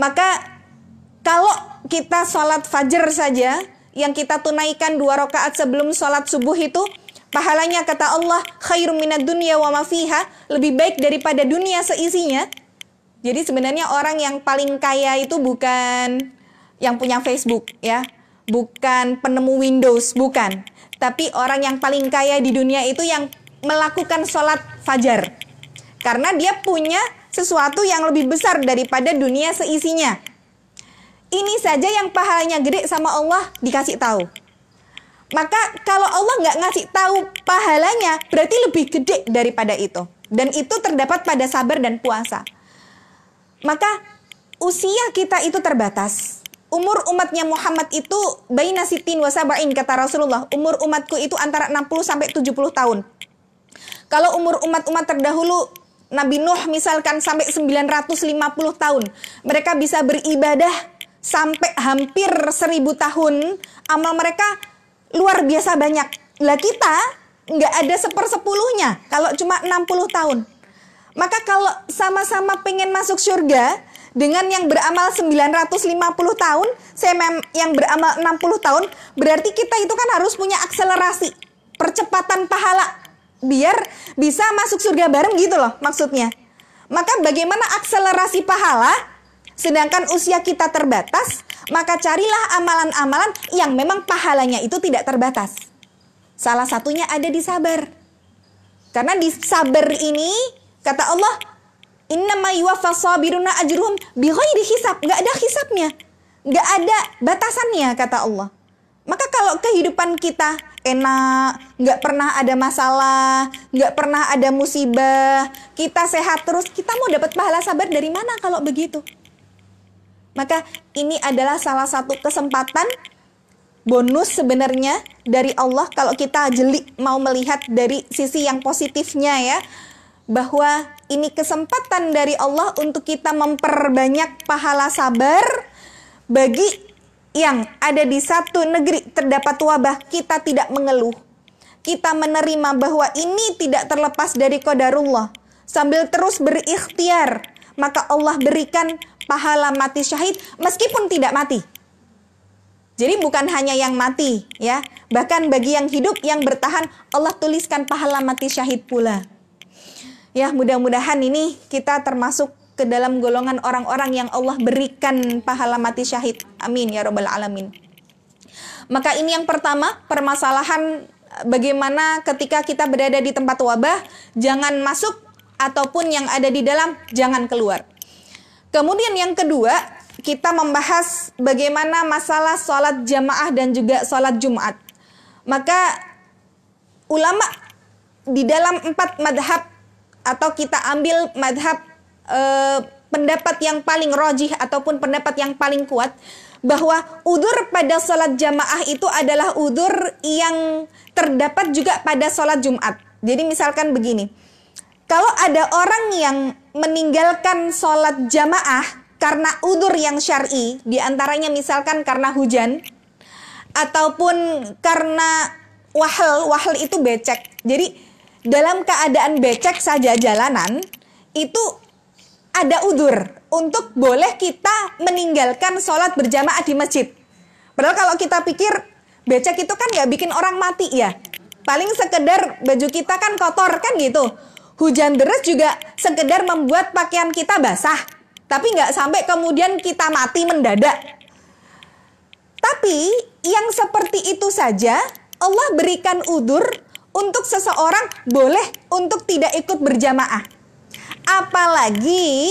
Maka kalau kita sholat fajar saja yang kita tunaikan dua rakaat sebelum sholat subuh itu pahalanya kata Allah khairum minad dunya wa ma fiha lebih baik daripada dunia seisinya. Jadi sebenarnya orang yang paling kaya itu bukan yang punya Facebook ya, bukan penemu Windows, bukan. Tapi orang yang paling kaya di dunia itu yang melakukan sholat fajar. Karena dia punya sesuatu yang lebih besar daripada dunia seisinya. Ini saja yang pahalanya gede sama Allah dikasih tahu. Maka kalau Allah nggak ngasih tahu pahalanya, berarti lebih gede daripada itu. Dan itu terdapat pada sabar dan puasa. Maka usia kita itu terbatas. Umur umatnya Muhammad itu baina sitin wasabain kata Rasulullah. Umur umatku itu antara 60 sampai 70 tahun. Kalau umur umat-umat terdahulu Nabi Nuh misalkan sampai 950 tahun. Mereka bisa beribadah sampai hampir 1000 tahun. Amal mereka luar biasa banyak. Lah kita nggak ada sepersepuluhnya kalau cuma 60 tahun. Maka kalau sama-sama pengen masuk surga dengan yang beramal 950 tahun, saya yang beramal 60 tahun, berarti kita itu kan harus punya akselerasi, percepatan pahala biar bisa masuk surga bareng gitu loh maksudnya. Maka bagaimana akselerasi pahala sedangkan usia kita terbatas, maka carilah amalan-amalan yang memang pahalanya itu tidak terbatas. Salah satunya ada di sabar. Karena di sabar ini kata Allah, "Innama yuwaffas sabiruna ajruhum bighairi hisab." Enggak ada hisabnya. Enggak ada batasannya kata Allah. Maka kalau kehidupan kita enak, nggak pernah ada masalah, nggak pernah ada musibah, kita sehat terus, kita mau dapat pahala sabar dari mana kalau begitu? Maka ini adalah salah satu kesempatan bonus sebenarnya dari Allah kalau kita jeli mau melihat dari sisi yang positifnya ya. Bahwa ini kesempatan dari Allah untuk kita memperbanyak pahala sabar bagi yang ada di satu negeri terdapat wabah kita tidak mengeluh. Kita menerima bahwa ini tidak terlepas dari qadarullah. Sambil terus berikhtiar maka Allah berikan pahala mati syahid meskipun tidak mati. Jadi bukan hanya yang mati ya, bahkan bagi yang hidup yang bertahan Allah tuliskan pahala mati syahid pula. Ya, mudah-mudahan ini kita termasuk ke dalam golongan orang-orang yang Allah berikan pahala mati syahid. Amin ya robbal alamin. Maka ini yang pertama, permasalahan bagaimana ketika kita berada di tempat wabah, jangan masuk ataupun yang ada di dalam jangan keluar. Kemudian yang kedua, kita membahas bagaimana masalah sholat jamaah dan juga sholat Jumat. Maka ulama di dalam empat madhab atau kita ambil madhab eh, pendapat yang paling rojih ataupun pendapat yang paling kuat bahwa udur pada sholat jamaah itu adalah udur yang terdapat juga pada sholat Jumat. Jadi misalkan begini, kalau ada orang yang meninggalkan sholat jamaah karena udur yang syari, di antaranya misalkan karena hujan, ataupun karena wahel, wahel itu becek. Jadi dalam keadaan becek saja jalanan, itu ada udur untuk boleh kita meninggalkan sholat berjamaah di masjid. Padahal kalau kita pikir becek itu kan nggak bikin orang mati ya. Paling sekedar baju kita kan kotor kan gitu Hujan deras juga sekedar membuat pakaian kita basah, tapi nggak sampai kemudian kita mati mendadak. Tapi yang seperti itu saja Allah berikan udur untuk seseorang boleh untuk tidak ikut berjamaah. Apalagi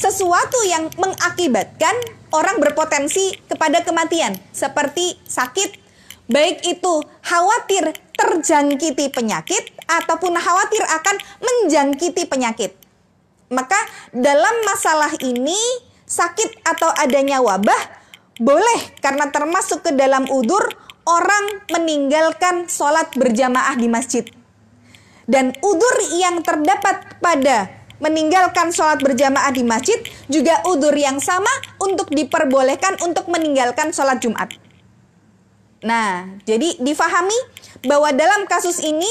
sesuatu yang mengakibatkan orang berpotensi kepada kematian seperti sakit, baik itu khawatir terjangkiti penyakit ataupun khawatir akan menjangkiti penyakit. Maka dalam masalah ini sakit atau adanya wabah boleh karena termasuk ke dalam udur orang meninggalkan sholat berjamaah di masjid. Dan udur yang terdapat pada meninggalkan sholat berjamaah di masjid juga udur yang sama untuk diperbolehkan untuk meninggalkan sholat Jumat. Nah, jadi difahami bahwa dalam kasus ini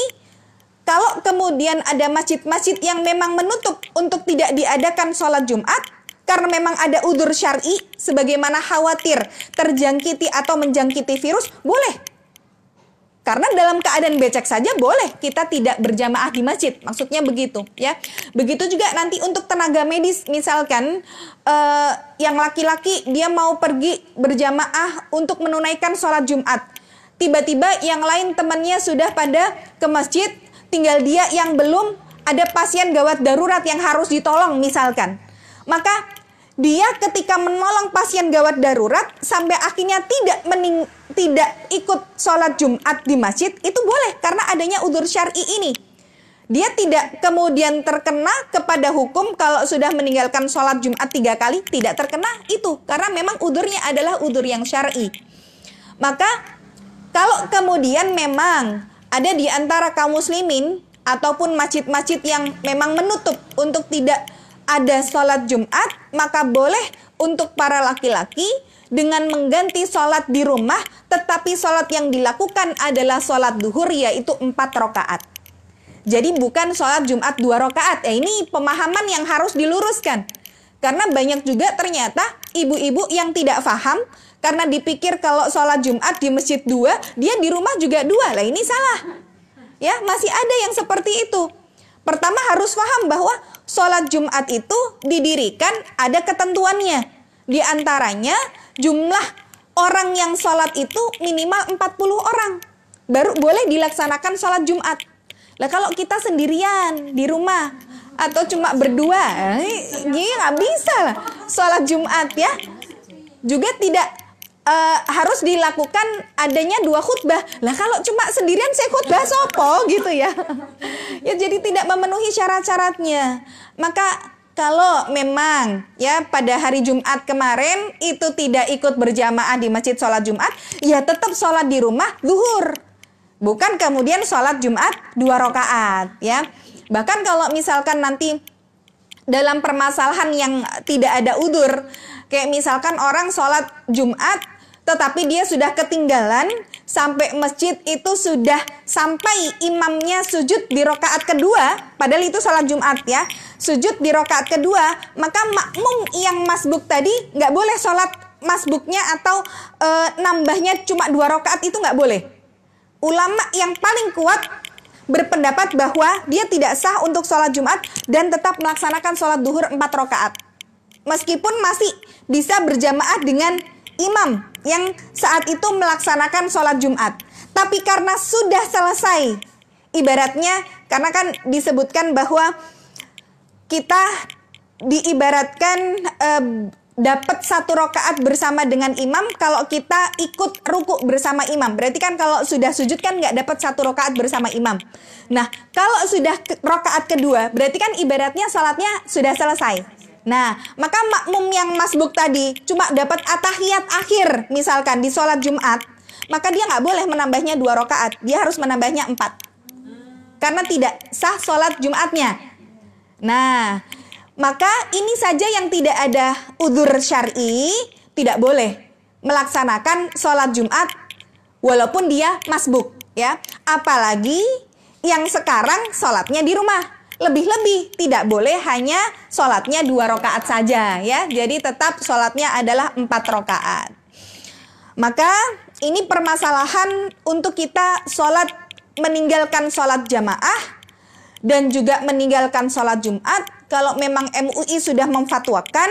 kalau kemudian ada masjid-masjid yang memang menutup untuk tidak diadakan sholat Jumat karena memang ada udur syari sebagaimana khawatir terjangkiti atau menjangkiti virus, boleh. Karena dalam keadaan becek saja boleh kita tidak berjamaah di masjid, maksudnya begitu ya. Begitu juga nanti untuk tenaga medis, misalkan uh, yang laki-laki dia mau pergi berjamaah untuk menunaikan sholat Jumat, tiba-tiba yang lain temannya sudah pada ke masjid, tinggal dia yang belum ada pasien gawat darurat yang harus ditolong misalkan. Maka dia ketika menolong pasien gawat darurat sampai akhirnya tidak mening tidak ikut sholat Jumat di masjid itu boleh karena adanya udur syari ini. Dia tidak kemudian terkena kepada hukum kalau sudah meninggalkan sholat Jumat tiga kali tidak terkena itu karena memang udurnya adalah udur yang syari. Maka kalau kemudian memang ada di antara kaum muslimin ataupun masjid-masjid yang memang menutup untuk tidak ada sholat Jumat, maka boleh untuk para laki-laki dengan mengganti sholat di rumah, tetapi sholat yang dilakukan adalah sholat duhur yaitu empat rakaat. Jadi bukan sholat Jumat dua rakaat. Ya ini pemahaman yang harus diluruskan. Karena banyak juga ternyata ibu-ibu yang tidak paham karena dipikir kalau sholat Jumat di masjid dua, dia di rumah juga dua. Lah ini salah. Ya masih ada yang seperti itu. Pertama harus paham bahwa sholat Jumat itu didirikan ada ketentuannya. Di antaranya jumlah orang yang sholat itu minimal 40 orang. Baru boleh dilaksanakan sholat Jumat. Lah kalau kita sendirian di rumah atau cuma berdua, ini nggak bisa lah sholat Jumat ya. Juga tidak uh, harus dilakukan adanya dua khutbah. Lah kalau cuma sendirian saya khutbah sopo gitu ya. ya jadi tidak memenuhi syarat-syaratnya. Maka kalau memang ya pada hari Jumat kemarin itu tidak ikut berjamaah di masjid sholat Jumat, ya tetap sholat di rumah duhur. Bukan kemudian sholat Jumat dua rakaat ya. Bahkan kalau misalkan nanti dalam permasalahan yang tidak ada udur, kayak misalkan orang sholat Jumat tetapi dia sudah ketinggalan sampai masjid itu sudah sampai imamnya sujud di rokaat kedua, padahal itu sholat Jumat ya, sujud di rokaat kedua, maka makmum yang masbuk tadi nggak boleh sholat masbuknya atau e, nambahnya cuma dua rokaat itu nggak boleh. Ulama yang paling kuat berpendapat bahwa dia tidak sah untuk sholat Jumat dan tetap melaksanakan sholat duhur empat rokaat. Meskipun masih bisa berjamaah dengan imam yang saat itu melaksanakan sholat Jumat. Tapi karena sudah selesai, ibaratnya karena kan disebutkan bahwa kita diibaratkan e, dapat satu rokaat bersama dengan imam kalau kita ikut ruku bersama imam. Berarti kan kalau sudah sujud kan nggak dapat satu rokaat bersama imam. Nah kalau sudah rokaat kedua berarti kan ibaratnya sholatnya sudah selesai. Nah, maka makmum yang masbuk tadi cuma dapat atahiyat akhir, misalkan di sholat Jumat, maka dia nggak boleh menambahnya dua rakaat, dia harus menambahnya empat, karena tidak sah sholat Jumatnya. Nah, maka ini saja yang tidak ada udur syari tidak boleh melaksanakan sholat Jumat walaupun dia masbuk, ya. Apalagi yang sekarang sholatnya di rumah lebih-lebih. Tidak boleh hanya sholatnya dua rakaat saja ya. Jadi tetap sholatnya adalah empat rakaat. Maka ini permasalahan untuk kita sholat meninggalkan sholat jamaah dan juga meninggalkan sholat Jumat. Kalau memang MUI sudah memfatwakan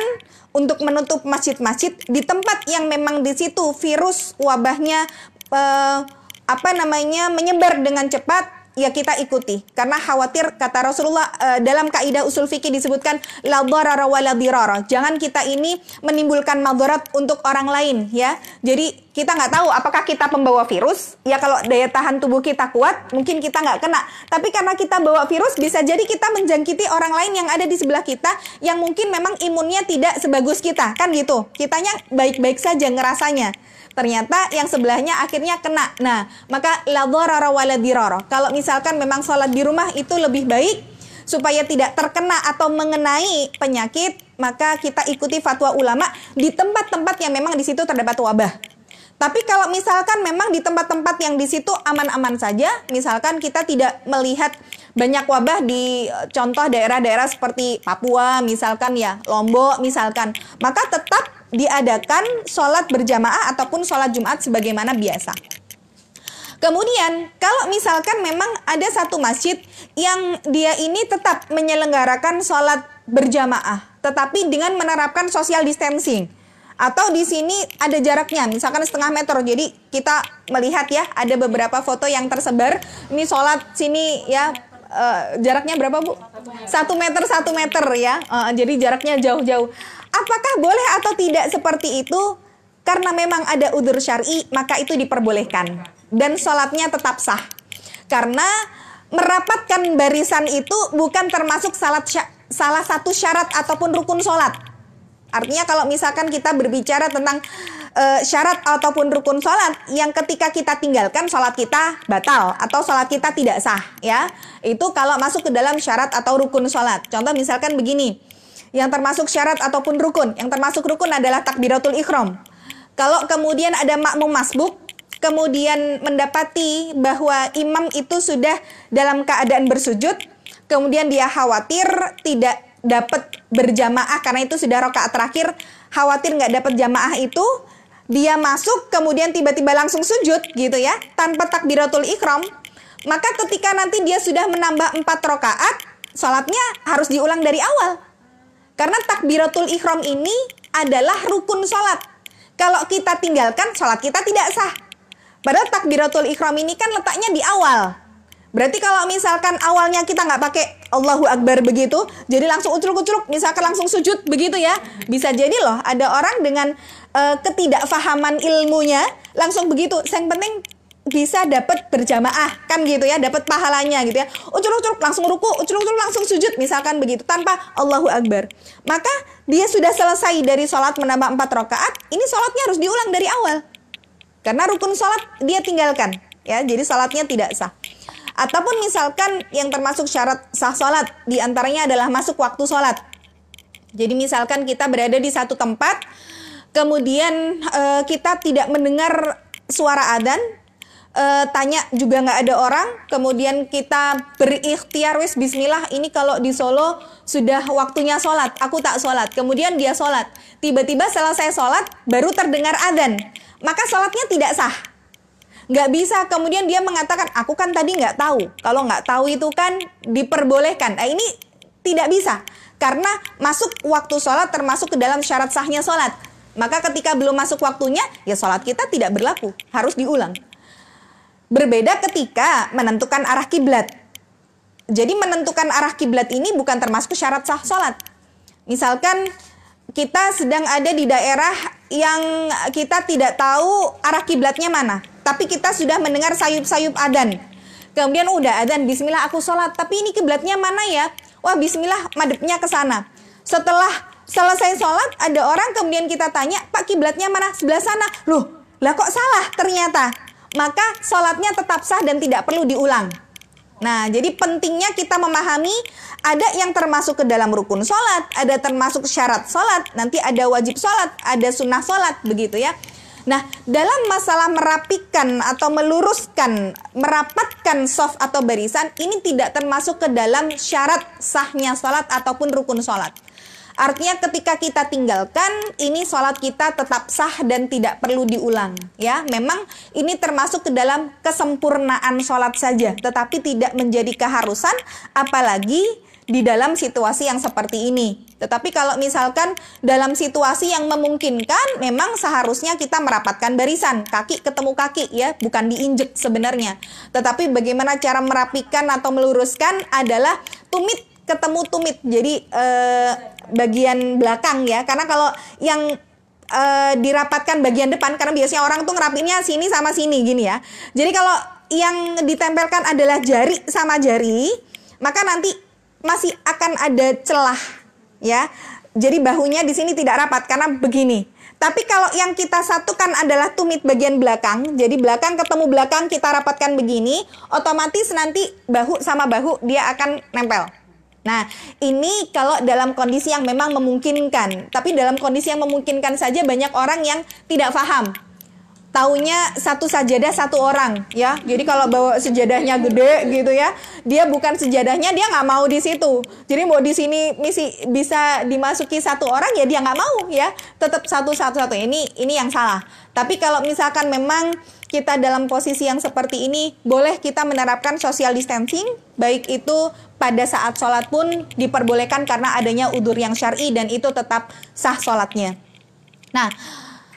untuk menutup masjid-masjid di tempat yang memang di situ virus wabahnya eh, apa namanya menyebar dengan cepat ya kita ikuti karena khawatir kata Rasulullah uh, dalam kaidah usul fikih disebutkan la darara dirara. Jangan kita ini menimbulkan madarat untuk orang lain ya. Jadi kita nggak tahu apakah kita pembawa virus. Ya kalau daya tahan tubuh kita kuat, mungkin kita nggak kena. Tapi karena kita bawa virus bisa jadi kita menjangkiti orang lain yang ada di sebelah kita yang mungkin memang imunnya tidak sebagus kita, kan gitu. Kitanya baik-baik saja ngerasanya ternyata yang sebelahnya akhirnya kena. Nah, maka la dharara wala Kalau misalkan memang sholat di rumah itu lebih baik supaya tidak terkena atau mengenai penyakit, maka kita ikuti fatwa ulama di tempat-tempat yang memang di situ terdapat wabah. Tapi kalau misalkan memang di tempat-tempat yang di situ aman-aman saja, misalkan kita tidak melihat banyak wabah di eh, contoh daerah-daerah seperti Papua, misalkan ya, Lombok, misalkan, maka tetap diadakan sholat berjamaah ataupun sholat Jumat sebagaimana biasa. Kemudian, kalau misalkan memang ada satu masjid yang dia ini tetap menyelenggarakan sholat berjamaah, tetapi dengan menerapkan social distancing atau di sini ada jaraknya misalkan setengah meter jadi kita melihat ya ada beberapa foto yang tersebar ini sholat sini ya uh, jaraknya berapa bu satu meter satu meter ya uh, jadi jaraknya jauh-jauh apakah boleh atau tidak seperti itu? Karena memang ada udur syari maka itu diperbolehkan. Dan sholatnya tetap sah. Karena merapatkan barisan itu bukan termasuk salat salah satu syarat ataupun rukun sholat. Artinya kalau misalkan kita berbicara tentang uh, syarat ataupun rukun sholat yang ketika kita tinggalkan sholat kita batal atau sholat kita tidak sah ya. Itu kalau masuk ke dalam syarat atau rukun sholat. Contoh misalkan begini yang termasuk syarat ataupun rukun. Yang termasuk rukun adalah takbiratul ikhram kalau kemudian ada makmum masbuk kemudian mendapati bahwa imam itu sudah dalam keadaan bersujud kemudian dia khawatir tidak dapat berjamaah karena itu sudah rokaat terakhir khawatir nggak dapat jamaah itu dia masuk kemudian tiba-tiba langsung sujud gitu ya tanpa takbiratul ikram maka ketika nanti dia sudah menambah empat rokaat sholatnya harus diulang dari awal karena takbiratul ikram ini adalah rukun sholat. Kalau kita tinggalkan sholat kita tidak sah. Padahal takbiratul ikram ini kan letaknya di awal. Berarti kalau misalkan awalnya kita nggak pakai Allahu Akbar begitu, jadi langsung ucruk-ucruk, misalkan langsung sujud begitu ya, bisa jadi loh ada orang dengan uh, ketidakfahaman ilmunya langsung begitu. Yang penting bisa dapat berjamaah kan gitu ya, dapat pahalanya gitu ya. Ucruk-ucruk langsung ruku, ucruk-ucruk langsung sujud misalkan begitu tanpa Allahu Akbar. Maka dia sudah selesai dari sholat menambah empat rakaat, ini sholatnya harus diulang dari awal. Karena rukun sholat dia tinggalkan ya, jadi sholatnya tidak sah. Ataupun misalkan yang termasuk syarat sah sholat, di antaranya adalah masuk waktu sholat. Jadi misalkan kita berada di satu tempat, kemudian e, kita tidak mendengar suara adan, e, tanya juga nggak ada orang, kemudian kita berikhtiar wis Bismillah ini kalau di Solo sudah waktunya sholat, aku tak sholat, kemudian dia sholat, tiba-tiba selesai sholat baru terdengar adan, maka sholatnya tidak sah. Nggak bisa. Kemudian dia mengatakan aku kan tadi nggak tahu. Kalau nggak tahu itu kan diperbolehkan. Nah ini tidak bisa. Karena masuk waktu sholat termasuk ke dalam syarat sahnya sholat. Maka ketika belum masuk waktunya ya sholat kita tidak berlaku. Harus diulang berbeda ketika menentukan arah kiblat jadi menentukan arah kiblat ini bukan termasuk syarat sah sholat misalkan kita sedang ada di daerah yang kita tidak tahu arah kiblatnya mana, tapi kita sudah mendengar sayup-sayup adan. Kemudian udah adan, bismillah aku sholat, tapi ini kiblatnya mana ya? Wah bismillah madepnya ke sana. Setelah selesai sholat, ada orang kemudian kita tanya, Pak kiblatnya mana? Sebelah sana. Loh, lah kok salah ternyata? Maka sholatnya tetap sah dan tidak perlu diulang. Nah, jadi pentingnya kita memahami ada yang termasuk ke dalam rukun sholat, ada termasuk syarat sholat, nanti ada wajib sholat, ada sunnah sholat, begitu ya. Nah, dalam masalah merapikan atau meluruskan, merapatkan soft atau barisan, ini tidak termasuk ke dalam syarat sahnya sholat ataupun rukun sholat. Artinya ketika kita tinggalkan ini sholat kita tetap sah dan tidak perlu diulang ya. Memang ini termasuk ke dalam kesempurnaan sholat saja tetapi tidak menjadi keharusan apalagi di dalam situasi yang seperti ini. Tetapi kalau misalkan dalam situasi yang memungkinkan, memang seharusnya kita merapatkan barisan, kaki ketemu kaki ya, bukan diinjek sebenarnya. Tetapi bagaimana cara merapikan atau meluruskan adalah tumit ketemu tumit. Jadi eh, bagian belakang ya. Karena kalau yang uh, dirapatkan bagian depan karena biasanya orang tuh ngerapinnya sini sama sini gini ya. Jadi kalau yang ditempelkan adalah jari sama jari, maka nanti masih akan ada celah ya. Jadi bahunya di sini tidak rapat karena begini. Tapi kalau yang kita satukan adalah tumit bagian belakang, jadi belakang ketemu belakang kita rapatkan begini, otomatis nanti bahu sama bahu dia akan nempel. Nah, ini kalau dalam kondisi yang memang memungkinkan, tapi dalam kondisi yang memungkinkan saja banyak orang yang tidak paham. taunya satu sajadah satu orang ya. Jadi kalau bawa sejadahnya gede gitu ya dia bukan sejadahnya dia nggak mau di situ. Jadi mau di sini misi bisa dimasuki satu orang ya dia nggak mau ya. Tetap satu satu satu. Ini ini yang salah. Tapi kalau misalkan memang kita dalam posisi yang seperti ini boleh kita menerapkan social distancing baik itu pada saat sholat pun diperbolehkan karena adanya udur yang syari dan itu tetap sah sholatnya. Nah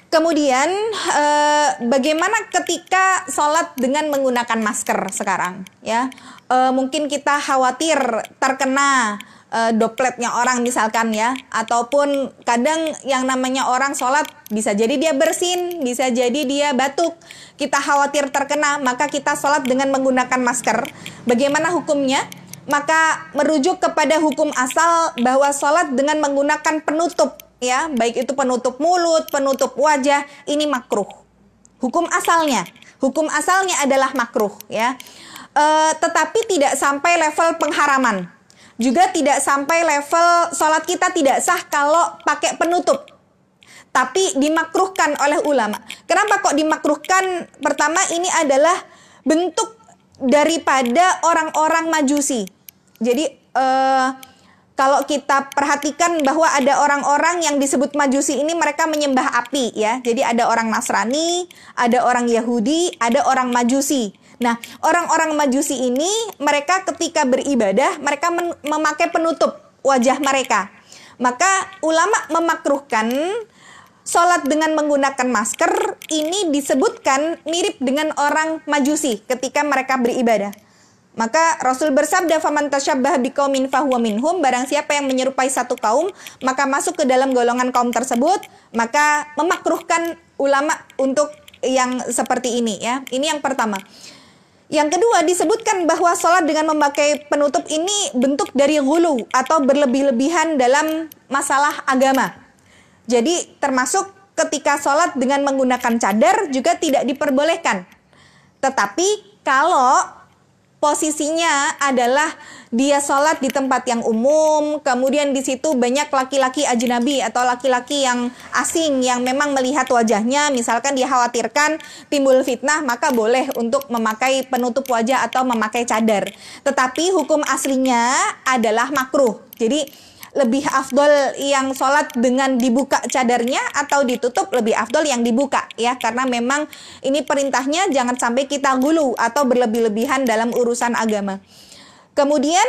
Kemudian eh, bagaimana ketika sholat dengan menggunakan masker sekarang ya? Eh, mungkin kita khawatir terkena eh, dopletnya orang misalkan ya? Ataupun kadang yang namanya orang sholat bisa jadi dia bersin bisa jadi dia batuk. Kita khawatir terkena maka kita sholat dengan menggunakan masker. Bagaimana hukumnya maka merujuk kepada hukum asal bahwa sholat dengan menggunakan penutup ya, baik itu penutup mulut, penutup wajah, ini makruh. Hukum asalnya, hukum asalnya adalah makruh ya. E, tetapi tidak sampai level pengharaman. Juga tidak sampai level sholat kita tidak sah kalau pakai penutup. Tapi dimakruhkan oleh ulama. Kenapa kok dimakruhkan? Pertama ini adalah bentuk daripada orang-orang majusi. Jadi eh, kalau kita perhatikan bahwa ada orang-orang yang disebut majusi ini mereka menyembah api ya. Jadi ada orang Nasrani, ada orang Yahudi, ada orang majusi. Nah, orang-orang majusi ini mereka ketika beribadah mereka memakai penutup wajah mereka. Maka ulama memakruhkan sholat dengan menggunakan masker ini disebutkan mirip dengan orang majusi ketika mereka beribadah. Maka Rasul bersabda faman tasyabbah biqaumin fahuwa minhum barang siapa yang menyerupai satu kaum maka masuk ke dalam golongan kaum tersebut maka memakruhkan ulama untuk yang seperti ini ya. Ini yang pertama. Yang kedua disebutkan bahwa sholat dengan memakai penutup ini bentuk dari gulu atau berlebih-lebihan dalam masalah agama. Jadi termasuk ketika sholat dengan menggunakan cadar juga tidak diperbolehkan. Tetapi kalau posisinya adalah dia sholat di tempat yang umum, kemudian di situ banyak laki-laki ajnabi atau laki-laki yang asing yang memang melihat wajahnya, misalkan dia khawatirkan timbul fitnah, maka boleh untuk memakai penutup wajah atau memakai cadar. Tetapi hukum aslinya adalah makruh. Jadi lebih afdol yang sholat dengan dibuka cadarnya atau ditutup lebih afdol yang dibuka ya. Karena memang ini perintahnya jangan sampai kita gulu atau berlebih-lebihan dalam urusan agama. Kemudian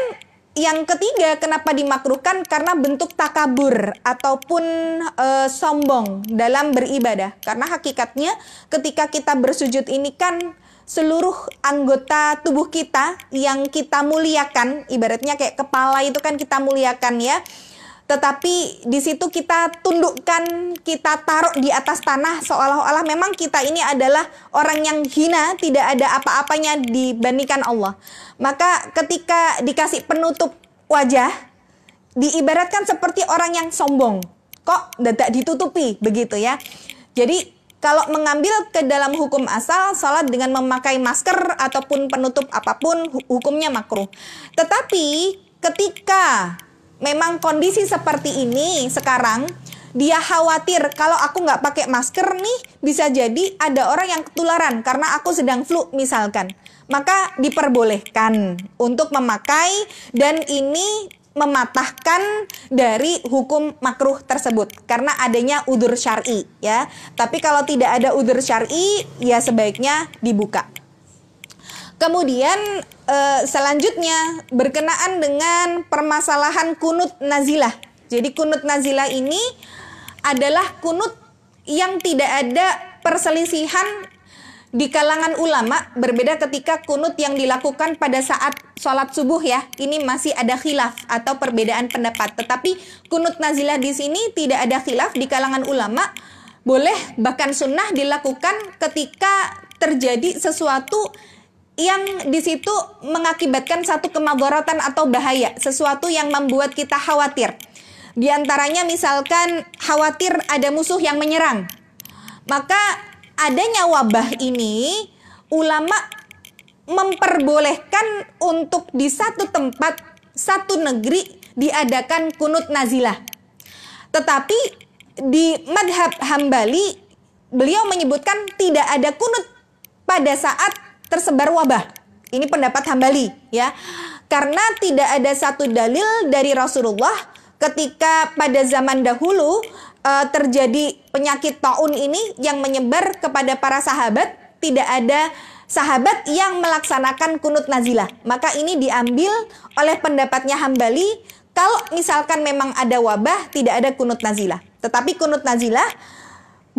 yang ketiga kenapa dimakruhkan? Karena bentuk takabur ataupun e, sombong dalam beribadah. Karena hakikatnya ketika kita bersujud ini kan seluruh anggota tubuh kita yang kita muliakan, ibaratnya kayak kepala itu kan kita muliakan ya. Tetapi di situ kita tundukkan, kita taruh di atas tanah seolah-olah memang kita ini adalah orang yang hina, tidak ada apa-apanya dibandingkan Allah. Maka ketika dikasih penutup wajah, diibaratkan seperti orang yang sombong. Kok tidak ditutupi begitu ya. Jadi kalau mengambil ke dalam hukum asal, salat dengan memakai masker ataupun penutup apa pun, hukumnya makruh. Tetapi ketika memang kondisi seperti ini sekarang, dia khawatir kalau aku nggak pakai masker nih bisa jadi ada orang yang ketularan karena aku sedang flu misalkan maka diperbolehkan untuk memakai dan ini mematahkan dari hukum makruh tersebut karena adanya udur syar'i ya. Tapi kalau tidak ada udur syar'i ya sebaiknya dibuka. Kemudian eh, selanjutnya berkenaan dengan permasalahan kunut nazilah. Jadi kunut nazilah ini adalah kunut yang tidak ada perselisihan di kalangan ulama berbeda ketika kunut yang dilakukan pada saat sholat subuh ya. Ini masih ada khilaf atau perbedaan pendapat. Tetapi kunut nazilah di sini tidak ada khilaf di kalangan ulama. Boleh bahkan sunnah dilakukan ketika terjadi sesuatu yang di situ mengakibatkan satu kemadaratan atau bahaya, sesuatu yang membuat kita khawatir. Di antaranya misalkan khawatir ada musuh yang menyerang. Maka adanya wabah ini, ulama memperbolehkan untuk di satu tempat, satu negeri diadakan kunut nazilah. Tetapi di madhab hambali beliau menyebutkan tidak ada kunut pada saat tersebar wabah. Ini pendapat Hambali ya. Karena tidak ada satu dalil dari Rasulullah ketika pada zaman dahulu uh, terjadi penyakit taun ini yang menyebar kepada para sahabat, tidak ada sahabat yang melaksanakan kunut nazilah. Maka ini diambil oleh pendapatnya Hambali kalau misalkan memang ada wabah tidak ada kunut nazilah. Tetapi kunut nazilah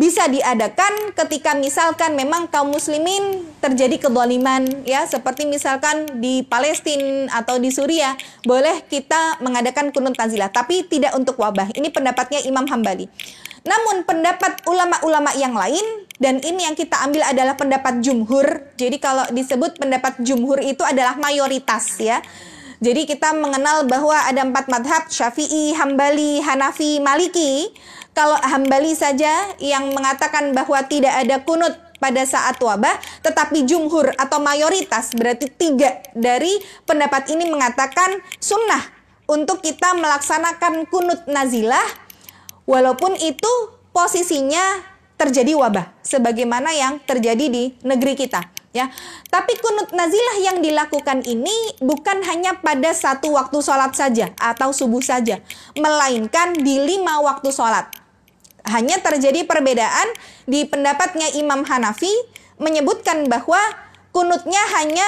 bisa diadakan ketika misalkan memang kaum muslimin terjadi kedoliman ya. Seperti misalkan di Palestina atau di Suriah boleh kita mengadakan kunut nazilah tapi tidak untuk wabah. Ini pendapatnya Imam Hambali. Namun pendapat ulama-ulama yang lain dan ini yang kita ambil adalah pendapat jumhur. Jadi kalau disebut pendapat jumhur itu adalah mayoritas ya. Jadi kita mengenal bahwa ada empat madhab Syafi'i, Hambali, Hanafi, Maliki kalau Hambali saja yang mengatakan bahwa tidak ada kunut pada saat wabah, tetapi jumhur atau mayoritas berarti tiga dari pendapat ini mengatakan sunnah untuk kita melaksanakan kunut nazilah walaupun itu posisinya terjadi wabah sebagaimana yang terjadi di negeri kita ya. Tapi kunut nazilah yang dilakukan ini bukan hanya pada satu waktu sholat saja atau subuh saja, melainkan di lima waktu sholat. Hanya terjadi perbedaan di pendapatnya Imam Hanafi menyebutkan bahwa kunutnya hanya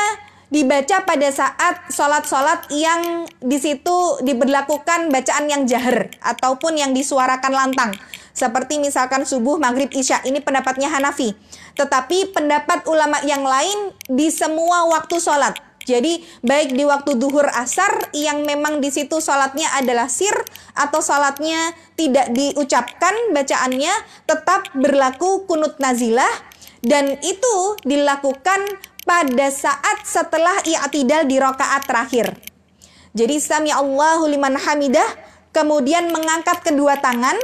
dibaca pada saat sholat-sholat yang di situ diberlakukan bacaan yang jahar ataupun yang disuarakan lantang. Seperti misalkan subuh, maghrib, isya. Ini pendapatnya Hanafi. Tetapi pendapat ulama yang lain di semua waktu sholat jadi baik di waktu duhur asar yang memang di situ sholatnya adalah sir atau sholatnya tidak diucapkan bacaannya tetap berlaku kunut nazilah dan itu dilakukan pada saat setelah i'tidal di rokaat terakhir. Jadi sami Allahu liman hamidah kemudian mengangkat kedua tangan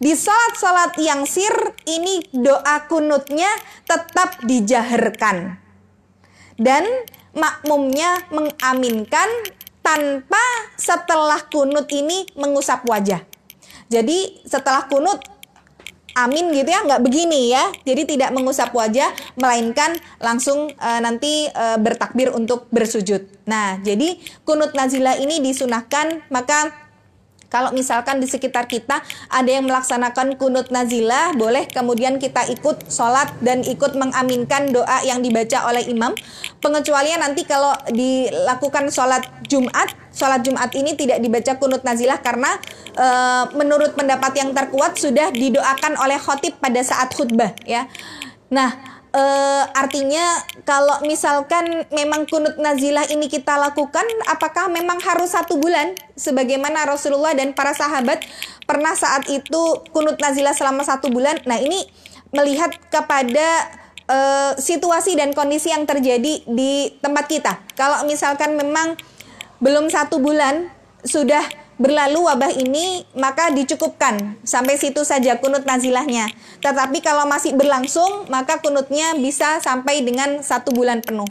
di salat-salat yang sir ini doa kunutnya tetap dijaharkan. Dan makmumnya mengaminkan tanpa setelah kunut ini mengusap wajah. Jadi setelah kunut amin gitu ya nggak begini ya jadi tidak mengusap wajah melainkan langsung e, nanti e, bertakbir untuk bersujud nah jadi kunut nazilah ini disunahkan maka kalau misalkan di sekitar kita ada yang melaksanakan kunut nazilah, boleh kemudian kita ikut sholat dan ikut mengaminkan doa yang dibaca oleh imam. Pengecualian nanti kalau dilakukan sholat Jumat, sholat Jumat ini tidak dibaca kunut nazilah karena e, menurut pendapat yang terkuat sudah didoakan oleh khotib pada saat khutbah ya. Nah, uh, artinya kalau misalkan memang kunut nazilah ini kita lakukan, apakah memang harus satu bulan? Sebagaimana Rasulullah dan para sahabat pernah saat itu kunut nazilah selama satu bulan. Nah ini melihat kepada uh, situasi dan kondisi yang terjadi di tempat kita. Kalau misalkan memang belum satu bulan sudah berlalu wabah ini maka dicukupkan sampai situ saja kunut nazilahnya. Tetapi kalau masih berlangsung maka kunutnya bisa sampai dengan satu bulan penuh.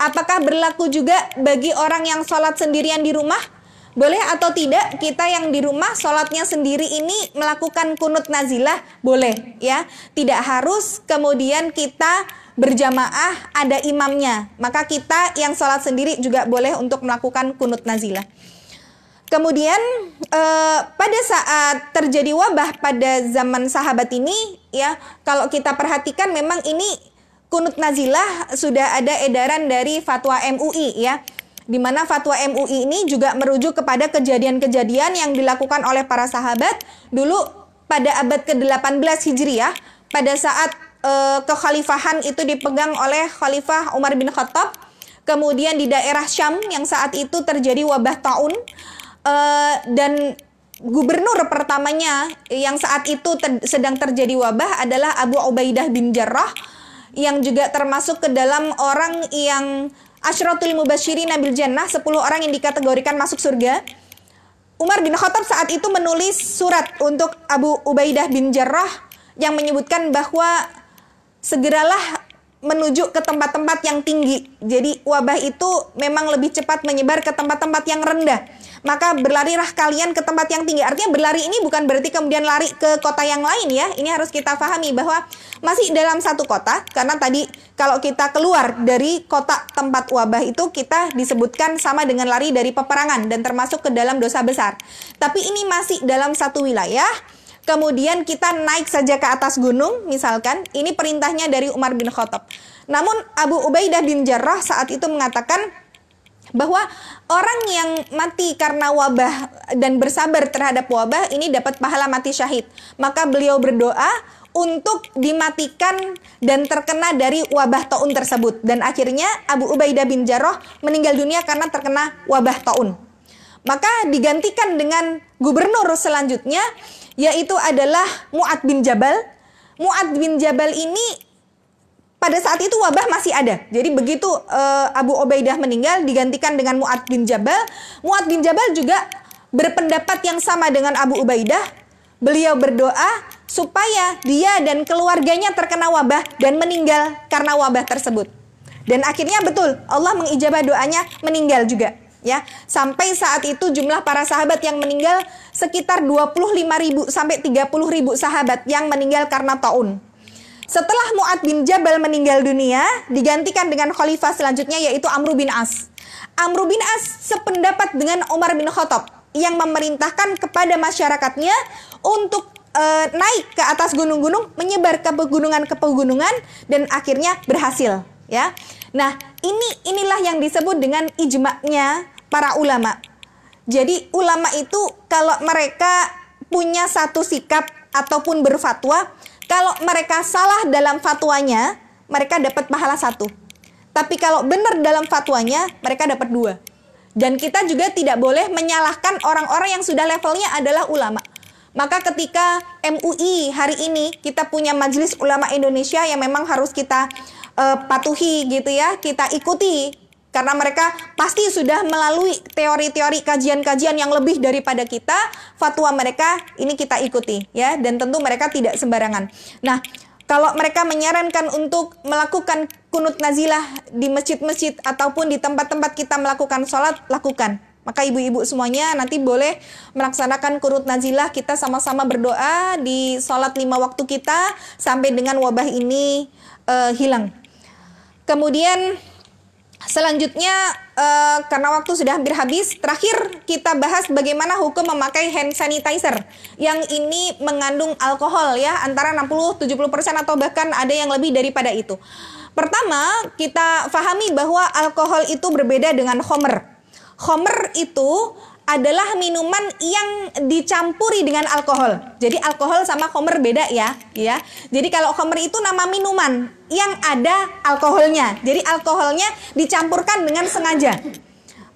Apakah berlaku juga bagi orang yang sholat sendirian di rumah? Boleh atau tidak kita yang di rumah sholatnya sendiri ini melakukan kunut nazilah? Boleh ya. Tidak harus kemudian kita berjamaah ada imamnya. Maka kita yang sholat sendiri juga boleh untuk melakukan kunut nazilah. Kemudian eh, pada saat terjadi wabah pada zaman sahabat ini ya kalau kita perhatikan memang ini kunut nazilah sudah ada edaran dari fatwa MUI ya di mana fatwa MUI ini juga merujuk kepada kejadian-kejadian yang dilakukan oleh para sahabat dulu pada abad ke-18 Hijriah pada saat eh, kekhalifahan itu dipegang oleh Khalifah Umar bin Khattab. Kemudian di daerah Syam yang saat itu terjadi wabah taun uh, dan gubernur pertamanya yang saat itu ter sedang terjadi wabah adalah Abu Ubaidah bin Jarrah yang juga termasuk ke dalam orang yang Ashratul Mubashirin Nabil Jannah 10 orang yang dikategorikan masuk surga. Umar bin Khattab saat itu menulis surat untuk Abu Ubaidah bin Jarrah yang menyebutkan bahwa segeralah menuju ke tempat-tempat yang tinggi. Jadi wabah itu memang lebih cepat menyebar ke tempat-tempat yang rendah. Maka berlarilah kalian ke tempat yang tinggi. Artinya berlari ini bukan berarti kemudian lari ke kota yang lain ya. Ini harus kita pahami bahwa masih dalam satu kota karena tadi kalau kita keluar dari kota tempat wabah itu kita disebutkan sama dengan lari dari peperangan dan termasuk ke dalam dosa besar. Tapi ini masih dalam satu wilayah kemudian kita naik saja ke atas gunung misalkan ini perintahnya dari Umar bin Khattab. Namun Abu Ubaidah bin Jarrah saat itu mengatakan bahwa orang yang mati karena wabah dan bersabar terhadap wabah ini dapat pahala mati syahid. Maka beliau berdoa untuk dimatikan dan terkena dari wabah taun tersebut. Dan akhirnya Abu Ubaidah bin Jarrah meninggal dunia karena terkena wabah taun. Maka digantikan dengan gubernur selanjutnya yaitu adalah Mu'ad bin Jabal. Mu'ad bin Jabal ini pada saat itu wabah masih ada. Jadi begitu uh, Abu Ubaidah meninggal digantikan dengan Mu'ad bin Jabal. Mu'ad bin Jabal juga berpendapat yang sama dengan Abu Ubaidah. Beliau berdoa supaya dia dan keluarganya terkena wabah dan meninggal karena wabah tersebut. Dan akhirnya betul Allah mengijabah doanya meninggal juga ya. Sampai saat itu jumlah para sahabat yang meninggal sekitar 25.000 sampai 30.000 sahabat yang meninggal karena taun. Setelah Mu'ad bin Jabal meninggal dunia, digantikan dengan khalifah selanjutnya yaitu Amr bin As. Amr bin As sependapat dengan Umar bin Khattab yang memerintahkan kepada masyarakatnya untuk e, naik ke atas gunung-gunung, menyebar ke pegunungan ke pegunungan dan akhirnya berhasil, ya. Nah, ini inilah yang disebut dengan ijma'nya para ulama. Jadi ulama itu kalau mereka punya satu sikap ataupun berfatwa, kalau mereka salah dalam fatwanya, mereka dapat pahala satu. Tapi kalau benar dalam fatwanya, mereka dapat dua. Dan kita juga tidak boleh menyalahkan orang-orang yang sudah levelnya adalah ulama. Maka ketika MUI hari ini kita punya Majelis Ulama Indonesia yang memang harus kita uh, patuhi gitu ya, kita ikuti karena mereka pasti sudah melalui teori-teori kajian-kajian yang lebih daripada kita, fatwa mereka ini kita ikuti ya dan tentu mereka tidak sembarangan. Nah, kalau mereka menyarankan untuk melakukan kunut nazilah di masjid-masjid ataupun di tempat-tempat kita melakukan sholat, lakukan. Maka ibu-ibu semuanya nanti boleh melaksanakan kunut nazilah kita sama-sama berdoa di sholat lima waktu kita sampai dengan wabah ini uh, hilang. Kemudian selanjutnya uh, karena waktu sudah hampir habis, terakhir kita bahas bagaimana hukum memakai hand sanitizer yang ini mengandung alkohol ya antara 60 70% atau bahkan ada yang lebih daripada itu. Pertama, kita fahami bahwa alkohol itu berbeda dengan homer. Homer itu adalah minuman yang dicampuri dengan alkohol. Jadi alkohol sama homer beda ya, ya. Jadi kalau homer itu nama minuman yang ada alkoholnya. Jadi alkoholnya dicampurkan dengan sengaja.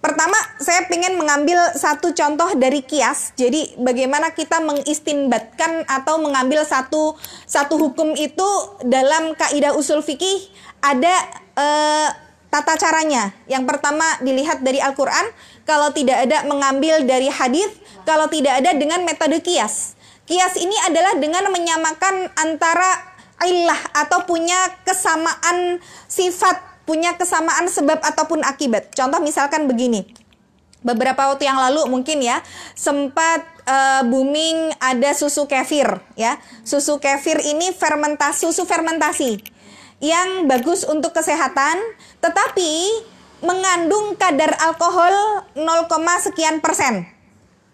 Pertama, saya ingin mengambil satu contoh dari kias. Jadi, bagaimana kita mengistinbatkan atau mengambil satu satu hukum itu dalam kaidah usul fikih ada eh, tata caranya. Yang pertama dilihat dari Al-Qur'an, kalau tidak ada mengambil dari hadis, kalau tidak ada dengan metode kias. Kias ini adalah dengan menyamakan antara ilah atau punya kesamaan sifat, punya kesamaan sebab ataupun akibat. Contoh misalkan begini. Beberapa waktu yang lalu mungkin ya sempat uh, booming ada susu kefir ya. Susu kefir ini fermentasi susu fermentasi yang bagus untuk kesehatan, tetapi mengandung kadar alkohol 0, sekian persen.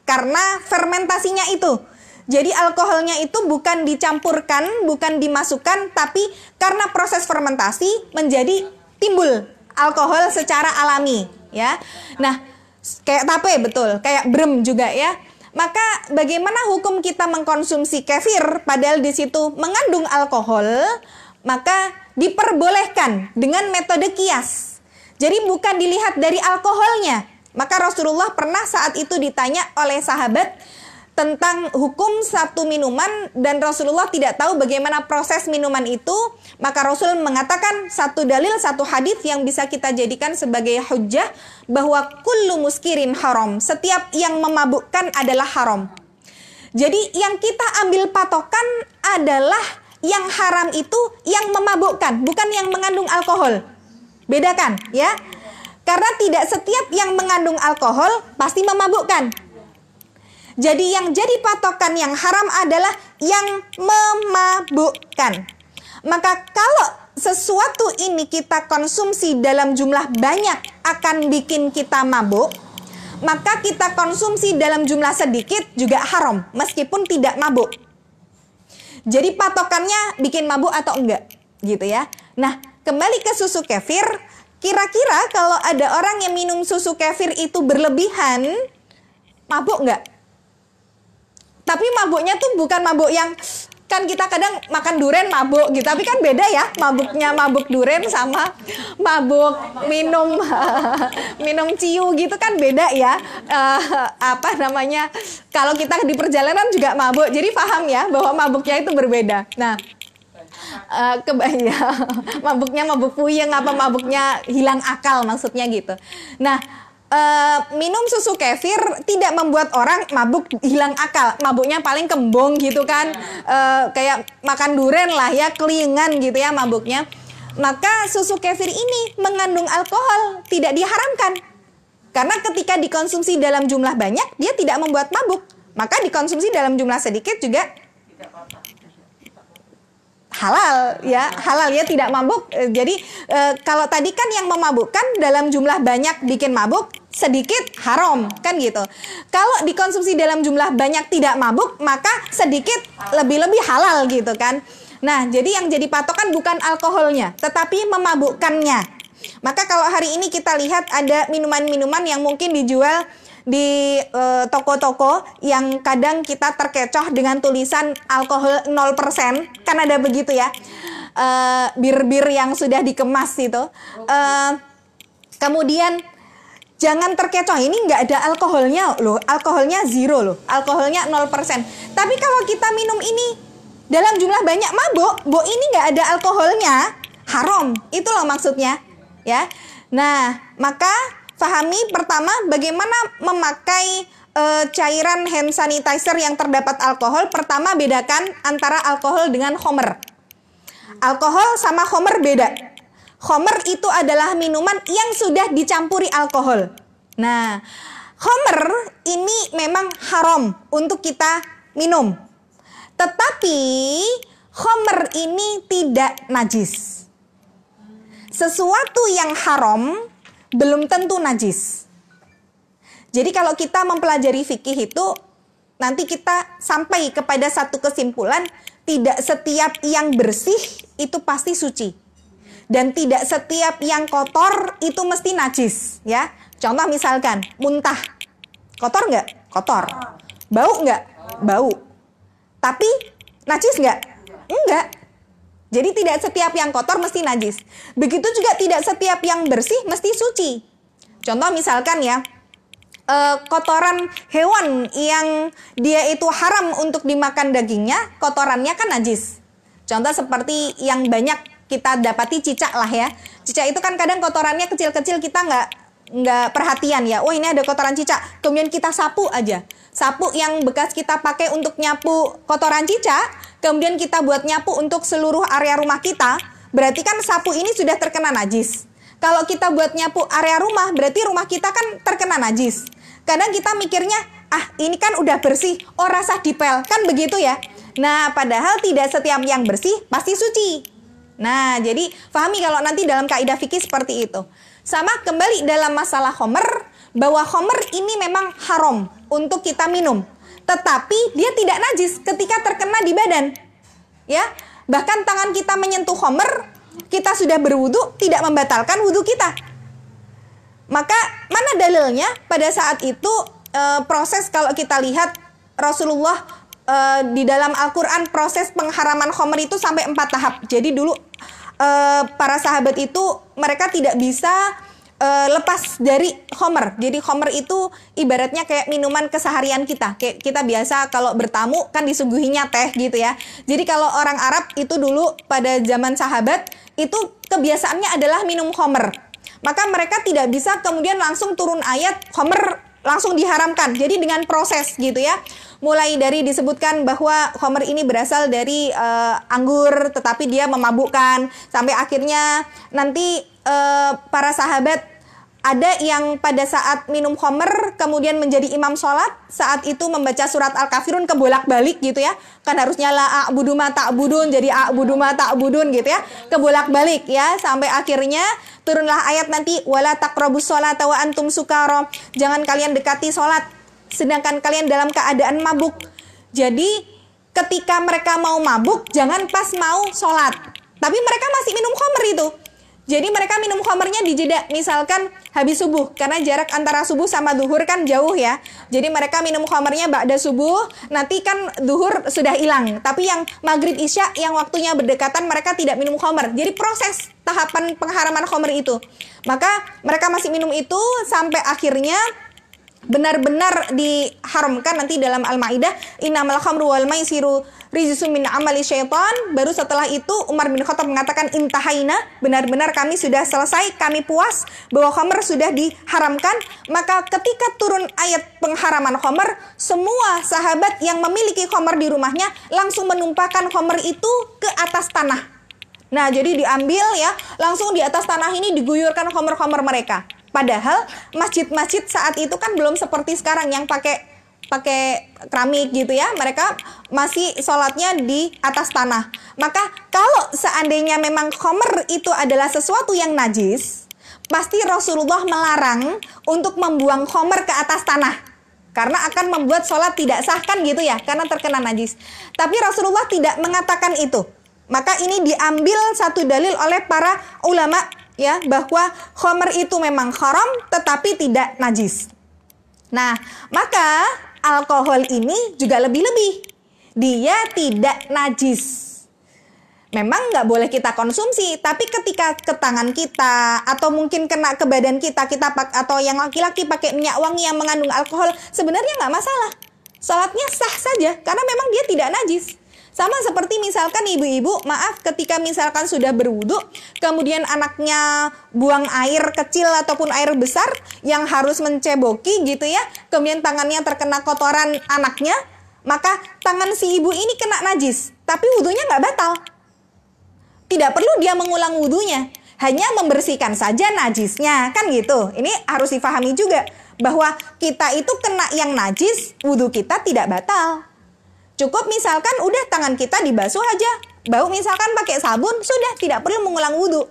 Karena fermentasinya itu. Jadi alkoholnya itu bukan dicampurkan, bukan dimasukkan, tapi karena proses fermentasi menjadi timbul alkohol secara alami, ya. Nah, kayak tape betul, kayak brem juga ya. Maka bagaimana hukum kita mengkonsumsi kefir padahal di situ mengandung alkohol, maka diperbolehkan dengan metode kias jadi bukan dilihat dari alkoholnya. Maka Rasulullah pernah saat itu ditanya oleh sahabat tentang hukum satu minuman dan Rasulullah tidak tahu bagaimana proses minuman itu, maka Rasul mengatakan satu dalil, satu hadis yang bisa kita jadikan sebagai hujah bahwa kullu muskirin haram. Setiap yang memabukkan adalah haram. Jadi yang kita ambil patokan adalah yang haram itu yang memabukkan, bukan yang mengandung alkohol. Bedakan ya. Karena tidak setiap yang mengandung alkohol pasti memabukkan. Jadi yang jadi patokan yang haram adalah yang memabukkan. Maka kalau sesuatu ini kita konsumsi dalam jumlah banyak akan bikin kita mabuk, maka kita konsumsi dalam jumlah sedikit juga haram meskipun tidak mabuk. Jadi patokannya bikin mabuk atau enggak gitu ya. Nah, kembali ke susu kefir, kira-kira kalau ada orang yang minum susu kefir itu berlebihan, mabuk enggak? Tapi mabuknya tuh bukan mabuk yang kan kita kadang makan duren mabuk gitu. Tapi kan beda ya mabuknya mabuk duren sama mabuk minum minum ciu gitu kan beda ya. Uh, apa namanya kalau kita di perjalanan juga mabuk. Jadi paham ya bahwa mabuknya itu berbeda. Nah uh, kebaya mabuknya mabuk puyeng apa mabuknya hilang akal maksudnya gitu nah uh, minum susu kefir tidak membuat orang mabuk hilang akal. Mabuknya paling kembung gitu kan. Uh, kayak makan duren lah ya, kelingan gitu ya mabuknya. Maka susu kefir ini mengandung alkohol, tidak diharamkan. Karena ketika dikonsumsi dalam jumlah banyak, dia tidak membuat mabuk. Maka dikonsumsi dalam jumlah sedikit juga halal ya. Halal ya tidak mabuk. Eh, jadi e, kalau tadi kan yang memabukkan dalam jumlah banyak bikin mabuk sedikit haram kan gitu. Kalau dikonsumsi dalam jumlah banyak tidak mabuk maka sedikit lebih-lebih halal gitu kan. Nah jadi yang jadi patokan bukan alkoholnya tetapi memabukkannya. Maka kalau hari ini kita lihat ada minuman-minuman yang mungkin dijual di eh, toko-toko uh, yang kadang kita terkecoh dengan tulisan alkohol 0% kan ada begitu ya. Uh, bir-bir yang sudah dikemas itu. Uh, kemudian jangan terkecoh. Ini nggak ada alkoholnya loh. Alkoholnya zero loh. Alkoholnya 0% tapi kalau kita minum ini dalam jumlah banyak mabuk bo ini nggak ada alkoholnya. Haram. Itu loh maksudnya. Ya. Nah maka Fahami pertama bagaimana memakai e, cairan hand sanitizer yang terdapat alkohol. Pertama bedakan antara alkohol dengan homer. Alkohol sama homer beda. Homer itu adalah minuman yang sudah dicampuri alkohol. Nah, homer ini memang haram untuk kita minum. Tetapi homer ini tidak najis. Sesuatu yang haram belum tentu najis. Jadi kalau kita mempelajari fikih itu nanti kita sampai kepada satu kesimpulan tidak setiap yang bersih itu pasti suci. Dan tidak setiap yang kotor itu mesti najis, ya. Contoh misalkan muntah. Kotor nggak? Kotor. Bau nggak? Bau. Tapi najis nggak? Enggak. Jadi tidak setiap yang kotor mesti najis. Begitu juga tidak setiap yang bersih mesti suci. Contoh misalkan ya, eh, kotoran hewan yang dia itu haram untuk dimakan dagingnya, kotorannya kan najis. Contoh seperti yang banyak kita dapati cicak lah ya. Cicak itu kan kadang kotorannya kecil-kecil kita nggak nggak perhatian ya. Oh ini ada kotoran cicak. Kemudian kita sapu aja. Sapu yang bekas kita pakai untuk nyapu kotoran cicak, kemudian kita buat nyapu untuk seluruh area rumah kita, berarti kan sapu ini sudah terkena najis. Kalau kita buat nyapu area rumah, berarti rumah kita kan terkena najis. Kadang kita mikirnya, ah ini kan udah bersih, oh rasa dipel, kan begitu ya. Nah, padahal tidak setiap yang bersih pasti suci. Nah, jadi pahami kalau nanti dalam kaidah fikih seperti itu. Sama kembali dalam masalah homer, bahwa homer ini memang haram untuk kita minum tetapi dia tidak najis ketika terkena di badan. Ya, bahkan tangan kita menyentuh homer, kita sudah berwudu tidak membatalkan wudhu kita. Maka mana dalilnya pada saat itu e, proses kalau kita lihat Rasulullah e, di dalam Al-Qur'an proses pengharaman homer itu sampai empat tahap. Jadi dulu e, para sahabat itu mereka tidak bisa uh, lepas dari homer. Jadi homer itu ibaratnya kayak minuman keseharian kita. Kayak kita biasa kalau bertamu kan disuguhinya teh gitu ya. Jadi kalau orang Arab itu dulu pada zaman sahabat itu kebiasaannya adalah minum homer. Maka mereka tidak bisa kemudian langsung turun ayat homer langsung diharamkan. Jadi dengan proses gitu ya. Mulai dari disebutkan bahwa homer ini berasal dari uh, anggur tetapi dia memabukkan sampai akhirnya nanti uh, para sahabat ada yang pada saat minum homer kemudian menjadi imam sholat saat itu membaca surat al-kafirun kebolak balik gitu ya. Kan harusnya la a'budu ma ta'budun jadi a'budu ma ta'budun gitu ya. Kebolak balik ya sampai akhirnya turunlah ayat nanti wala taqrabus sholata wa antum sukara. Jangan kalian dekati sholat sedangkan kalian dalam keadaan mabuk. Jadi ketika mereka mau mabuk jangan pas mau sholat. Tapi mereka masih minum homer itu jadi mereka minum khamernya di jeda, misalkan habis subuh, karena jarak antara subuh sama duhur kan jauh ya. Jadi mereka minum khamernya ba'da subuh, nanti kan duhur sudah hilang. Tapi yang maghrib isya yang waktunya berdekatan mereka tidak minum khamer. Jadi proses tahapan pengharaman khamer itu. Maka mereka masih minum itu sampai akhirnya benar-benar diharamkan nanti dalam Al-Maidah. Innamal khamru wal maisiru rijsum min amali syaitan. Baru setelah itu Umar bin Khattab mengatakan intahaina. Benar-benar kami sudah selesai kami puas bahwa khamr sudah diharamkan. Maka ketika turun ayat pengharaman khamr semua sahabat yang memiliki khamr di rumahnya langsung menumpahkan khamr itu ke atas tanah. Nah jadi diambil ya langsung di atas tanah ini diguyurkan khamr-khamr mereka Padahal masjid-masjid saat itu kan belum seperti sekarang yang pakai pakai keramik gitu ya. Mereka masih sholatnya di atas tanah. Maka kalau seandainya memang khomer itu adalah sesuatu yang najis, pasti Rasulullah melarang untuk membuang khomer ke atas tanah. Karena akan membuat sholat tidak sah kan gitu ya, karena terkena najis. Tapi Rasulullah tidak mengatakan itu. Maka ini diambil satu dalil oleh para ulama ya bahwa khomer itu memang haram tetapi tidak najis. Nah, maka alkohol ini juga lebih-lebih. Dia tidak najis. Memang nggak boleh kita konsumsi, tapi ketika ke tangan kita atau mungkin kena ke badan kita, kita pak atau yang laki-laki pakai minyak wangi yang mengandung alkohol, sebenarnya nggak masalah. Salatnya sah saja karena memang dia tidak najis. Sama seperti misalkan ibu-ibu, maaf ketika misalkan sudah berwudu, kemudian anaknya buang air kecil ataupun air besar yang harus menceboki gitu ya, kemudian tangannya terkena kotoran anaknya, maka tangan si ibu ini kena najis, tapi wudhunya nggak batal. Tidak perlu dia mengulang wudhunya, hanya membersihkan saja najisnya, kan gitu. Ini harus difahami juga bahwa kita itu kena yang najis, wudhu kita tidak batal. Cukup misalkan udah tangan kita dibasuh aja. Bau misalkan pakai sabun, sudah tidak perlu mengulang wudhu.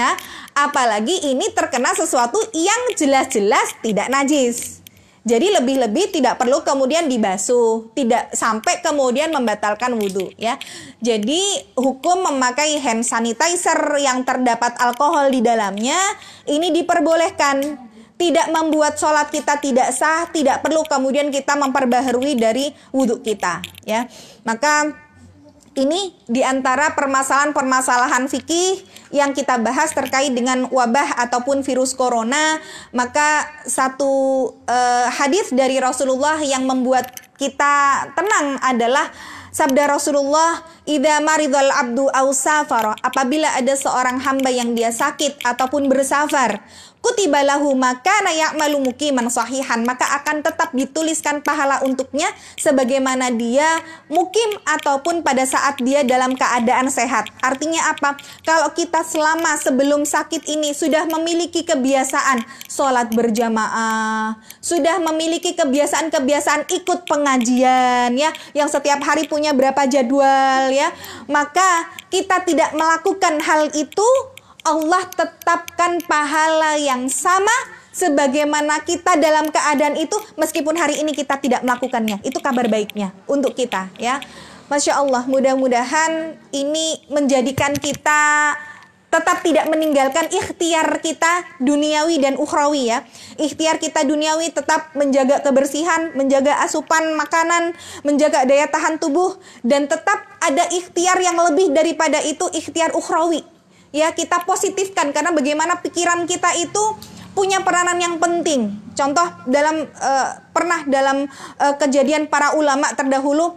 Nah, apalagi ini terkena sesuatu yang jelas-jelas tidak najis. Jadi lebih-lebih tidak perlu kemudian dibasuh, tidak sampai kemudian membatalkan wudhu ya. Jadi hukum memakai hand sanitizer yang terdapat alkohol di dalamnya ini diperbolehkan tidak membuat sholat kita tidak sah, tidak perlu kemudian kita memperbaharui dari wudhu kita, ya. Maka ini di antara permasalahan-permasalahan fikih yang kita bahas terkait dengan wabah ataupun virus corona. Maka satu uh, hadis dari Rasulullah yang membuat kita tenang adalah Sabda Rasulullah, "Idza abdu aw safara," apabila ada seorang hamba yang dia sakit ataupun bersafar, kutiba lahu maka ya'malu mukiman sahihan maka akan tetap dituliskan pahala untuknya sebagaimana dia mukim ataupun pada saat dia dalam keadaan sehat. Artinya apa? Kalau kita selama sebelum sakit ini sudah memiliki kebiasaan sholat berjamaah, sudah memiliki kebiasaan-kebiasaan ikut pengajian ya, yang setiap hari punya berapa jadwal ya, maka kita tidak melakukan hal itu Allah tetapkan pahala yang sama sebagaimana kita dalam keadaan itu meskipun hari ini kita tidak melakukannya. Itu kabar baiknya untuk kita ya. Masya Allah, mudah-mudahan ini menjadikan kita tetap tidak meninggalkan ikhtiar kita duniawi dan ukhrawi ya. Ikhtiar kita duniawi tetap menjaga kebersihan, menjaga asupan makanan, menjaga daya tahan tubuh dan tetap ada ikhtiar yang lebih daripada itu ikhtiar ukhrawi ya kita positifkan karena bagaimana pikiran kita itu punya peranan yang penting. Contoh dalam uh, pernah dalam uh, kejadian para ulama terdahulu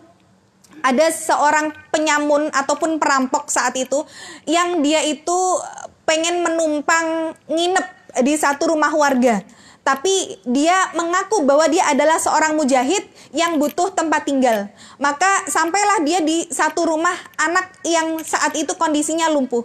ada seorang penyamun ataupun perampok saat itu yang dia itu pengen menumpang nginep di satu rumah warga. tapi dia mengaku bahwa dia adalah seorang mujahid yang butuh tempat tinggal. Maka sampailah dia di satu rumah anak yang saat itu kondisinya lumpuh.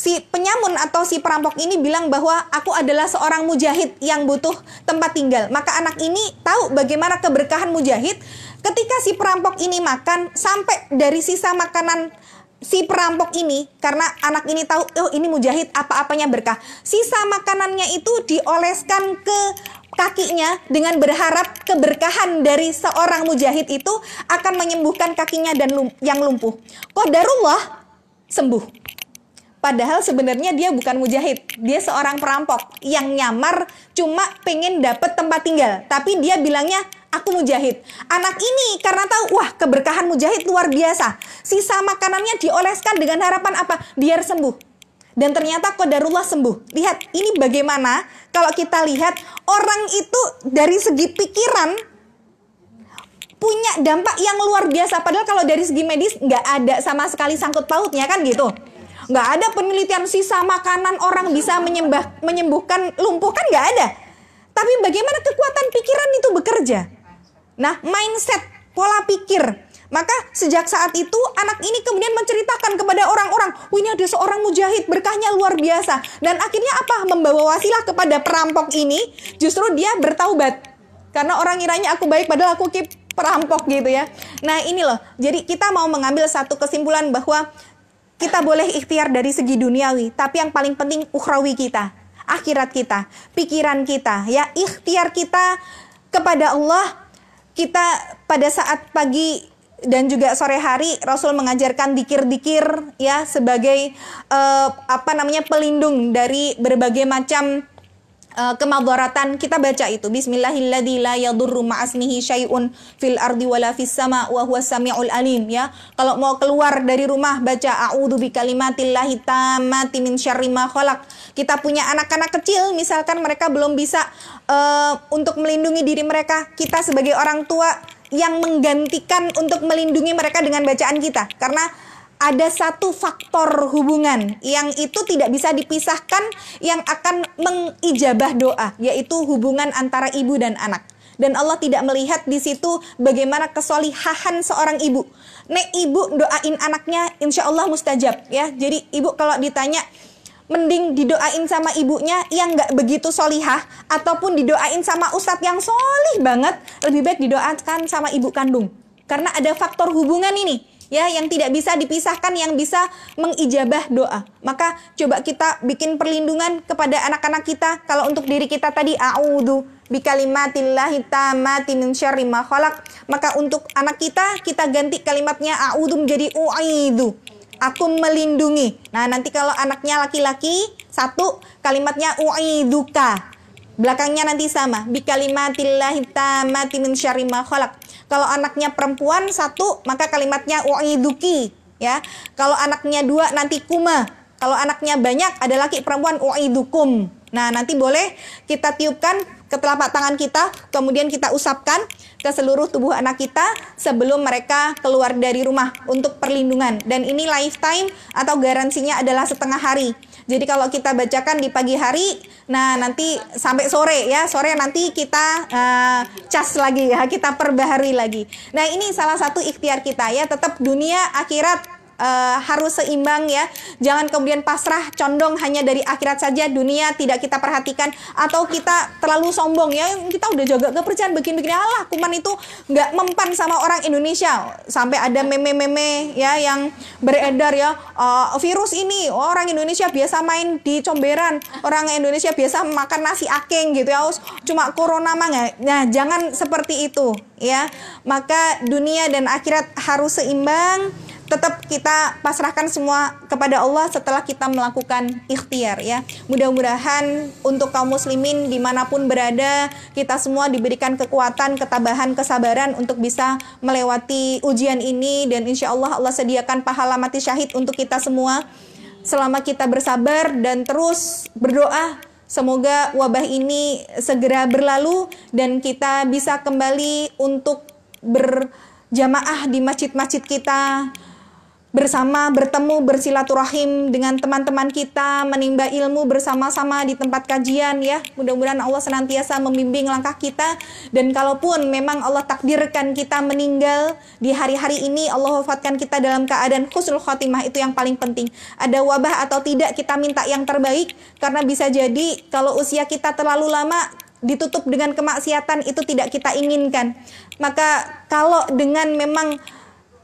Si penyamun atau si perampok ini bilang bahwa aku adalah seorang mujahid yang butuh tempat tinggal. Maka anak ini tahu bagaimana keberkahan mujahid ketika si perampok ini makan sampai dari sisa makanan si perampok ini karena anak ini tahu oh ini mujahid apa-apanya berkah. Sisa makanannya itu dioleskan ke kakinya dengan berharap keberkahan dari seorang mujahid itu akan menyembuhkan kakinya dan lum yang lumpuh. Qadarullah sembuh. Padahal sebenarnya dia bukan mujahid, dia seorang perampok yang nyamar cuma pengen dapet tempat tinggal. Tapi dia bilangnya aku mujahid. Anak ini karena tahu, wah keberkahan mujahid luar biasa. Sisa makanannya dioleskan dengan harapan apa? Biar sembuh. Dan ternyata kodarullah sembuh. Lihat, ini bagaimana kalau kita lihat orang itu dari segi pikiran punya dampak yang luar biasa. Padahal kalau dari segi medis nggak ada sama sekali sangkut pautnya kan gitu. Nggak ada penelitian sisa makanan orang bisa menyembah, menyembuhkan lumpuh kan nggak ada. Tapi bagaimana kekuatan pikiran itu bekerja? Nah, mindset, pola pikir. Maka sejak saat itu anak ini kemudian menceritakan kepada orang-orang, oh ini ada seorang mujahid, berkahnya luar biasa. Dan akhirnya apa? Membawa wasilah kepada perampok ini, justru dia bertaubat. Karena orang kiranya aku baik padahal aku keep perampok gitu ya. Nah ini loh, jadi kita mau mengambil satu kesimpulan bahwa kita boleh ikhtiar dari segi duniawi, tapi yang paling penting ukhrawi kita, akhirat kita, pikiran kita, ya ikhtiar kita kepada Allah kita pada saat pagi dan juga sore hari Rasul mengajarkan dikir-dikir ya sebagai uh, apa namanya pelindung dari berbagai macam uh, kemadaratan kita baca itu. Bismillahilladzi la fil ardi wala fis sama wa huwas samiul alim ya. Kalau mau keluar dari rumah baca a'udzu bikalimatillahi tammati min syarri ma khalaq. Kita punya anak-anak kecil misalkan mereka belum bisa uh, untuk melindungi diri mereka kita sebagai orang tua yang menggantikan untuk melindungi mereka dengan bacaan kita. Karena ada satu faktor hubungan yang itu tidak bisa dipisahkan yang akan mengijabah doa yaitu hubungan antara ibu dan anak dan Allah tidak melihat di situ bagaimana kesolihahan seorang ibu. Nek ibu doain anaknya, insya Allah mustajab ya. Jadi ibu kalau ditanya mending didoain sama ibunya yang nggak begitu solihah ataupun didoain sama ustadz yang solih banget lebih baik didoakan sama ibu kandung karena ada faktor hubungan ini ya yang tidak bisa dipisahkan yang bisa mengijabah doa. Maka coba kita bikin perlindungan kepada anak-anak kita. Kalau untuk diri kita tadi a'udzu bikalimatillahi tammati min syarri ma khalaq. Maka untuk anak kita kita ganti kalimatnya a'udzu menjadi u'idzu. Aku melindungi. Nah, nanti kalau anaknya laki-laki, satu kalimatnya u'iduka. Belakangnya nanti sama. Bikalimatillahi tammati min syarri ma khalaq. Kalau anaknya perempuan satu, maka kalimatnya u'iduki. Ya, kalau anaknya dua nanti kuma. Kalau anaknya banyak ada laki perempuan u'idukum. Nah, nanti boleh kita tiupkan ke telapak tangan kita, kemudian kita usapkan ke seluruh tubuh anak kita sebelum mereka keluar dari rumah untuk perlindungan. Dan ini lifetime atau garansinya adalah setengah hari. Jadi kalau kita bacakan di pagi hari, nah nanti sampai sore ya, sore nanti kita uh, cas lagi ya, kita perbaharui lagi. Nah ini salah satu ikhtiar kita ya, tetap dunia akhirat uh, harus seimbang ya. Jangan kemudian pasrah condong hanya dari akhirat saja. Dunia tidak kita perhatikan atau kita terlalu sombong ya. Kita udah jaga kepercayaan begini-begini Allah kuman itu nggak mempan sama orang Indonesia. Sampai ada meme-meme ya yang beredar ya. Uh, virus ini orang Indonesia biasa main di comberan. Orang Indonesia biasa makan nasi akeng gitu ya. Cuma corona mah nah jangan seperti itu ya. Maka dunia dan akhirat harus seimbang tetap kita pasrahkan semua kepada Allah setelah kita melakukan ikhtiar ya. Mudah-mudahan untuk kaum muslimin di mana pun berada kita semua diberikan kekuatan, ketabahan, kesabaran untuk bisa melewati ujian ini dan insya Allah Allah sediakan pahala mati syahid untuk kita semua selama kita bersabar dan terus berdoa Semoga wabah ini segera berlalu dan kita bisa kembali untuk berjamaah di masjid-masjid kita, bersama bertemu bersilaturahim dengan teman-teman kita menimba ilmu bersama-sama di tempat kajian ya. Mudah-mudahan Allah senantiasa membimbing langkah kita. Dan kalaupun memang Allah takdirkan kita meninggal di hari-hari ini Allah wafatkan kita dalam keadaan khusnul khotimah itu yang paling penting. Ada wabah atau tidak kita minta yang terbaik. Karena bisa jadi kalau usia kita terlalu lama ditutup dengan kemaksiatan itu tidak kita inginkan. Maka kalau dengan memang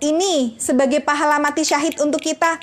ini sebagai pahala mati syahid untuk kita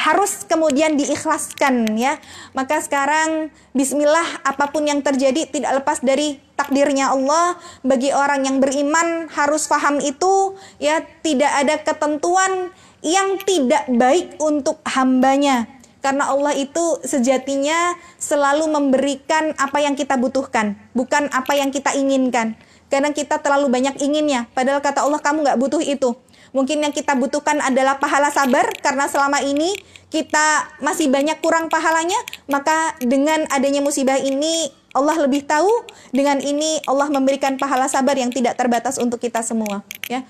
harus kemudian diikhlaskan ya. Maka sekarang bismillah apa pun yang terjadi tidak lepas dari takdirnya Allah. Bagi orang yang beriman harus paham itu ya tidak ada ketentuan yang tidak baik untuk hambanya. Karena Allah itu sejatinya selalu memberikan apa yang kita butuhkan, bukan apa yang kita inginkan. Karena kita terlalu banyak inginnya, padahal kata Allah kamu nggak butuh itu. Mungkin yang kita butuhkan adalah pahala sabar karena selama ini kita masih banyak kurang pahalanya, maka dengan adanya musibah ini Allah lebih tahu. Dengan ini Allah memberikan pahala sabar yang tidak terbatas untuk kita semua, ya.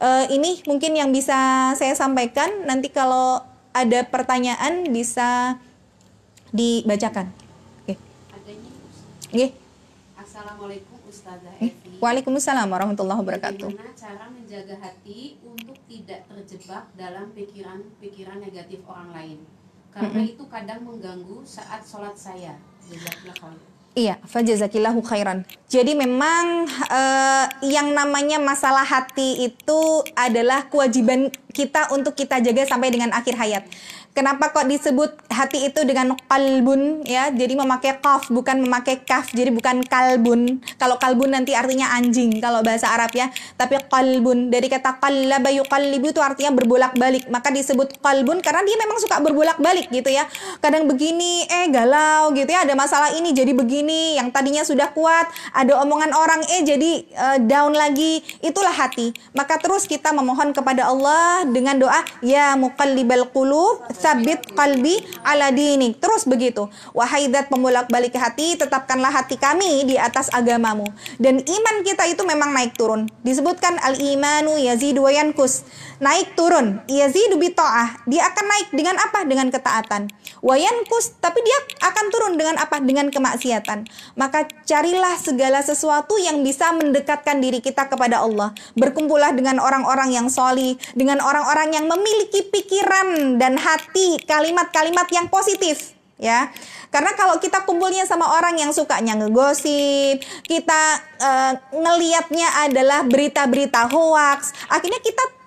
Uh, ini mungkin yang bisa saya sampaikan. Nanti kalau ada pertanyaan bisa dibacakan. Oke. Okay. Assalamualaikum Ustazah Evi. Waalaikumsalam warahmatullahi wabarakatuh. Bagaimana cara menjaga hati untuk tidak terjebak dalam pikiran-pikiran negatif orang lain? Karena mm -hmm. itu kadang mengganggu saat sholat saya. Iya, fajazakillahu khairan. Jadi memang uh, yang namanya masalah hati itu adalah kewajiban kita untuk kita jaga sampai dengan akhir hayat. Kenapa kok disebut hati itu dengan kalbun ya? Jadi memakai kaf bukan memakai kaf. Jadi bukan kalbun. Kalau kalbun nanti artinya anjing kalau bahasa Arab ya. Tapi kalbun dari kata qallaba yuqallibu itu artinya berbolak-balik. Maka disebut kalbun karena dia memang suka berbolak-balik gitu ya. Kadang begini eh galau gitu ya. Ada masalah ini jadi begini. Yang tadinya sudah kuat, ada omongan orang eh jadi uh, down lagi. Itulah hati. Maka terus kita memohon kepada Allah dengan doa ya muqallibal qulub sabit kalbi ala dini. Terus begitu. Wahai dat pembolak-balik hati, tetapkanlah hati kami di atas agamamu. Dan iman kita itu memang naik turun. Disebutkan al-imanu yazidu wa yankus. Naik turun. Yazidu bita'ah. Dia akan naik dengan apa? Dengan ketaatan. Wayankus, tapi dia akan turun dengan apa? Dengan kemaksiatan. Maka carilah segala sesuatu yang bisa mendekatkan diri kita kepada Allah. Berkumpullah dengan orang-orang yang soli, dengan orang-orang yang memiliki pikiran dan hati kalimat-kalimat yang positif ya. Karena kalau kita kumpulnya sama orang yang sukanya ngegosip, kita uh, ngelihatnya adalah berita-berita hoax, akhirnya kita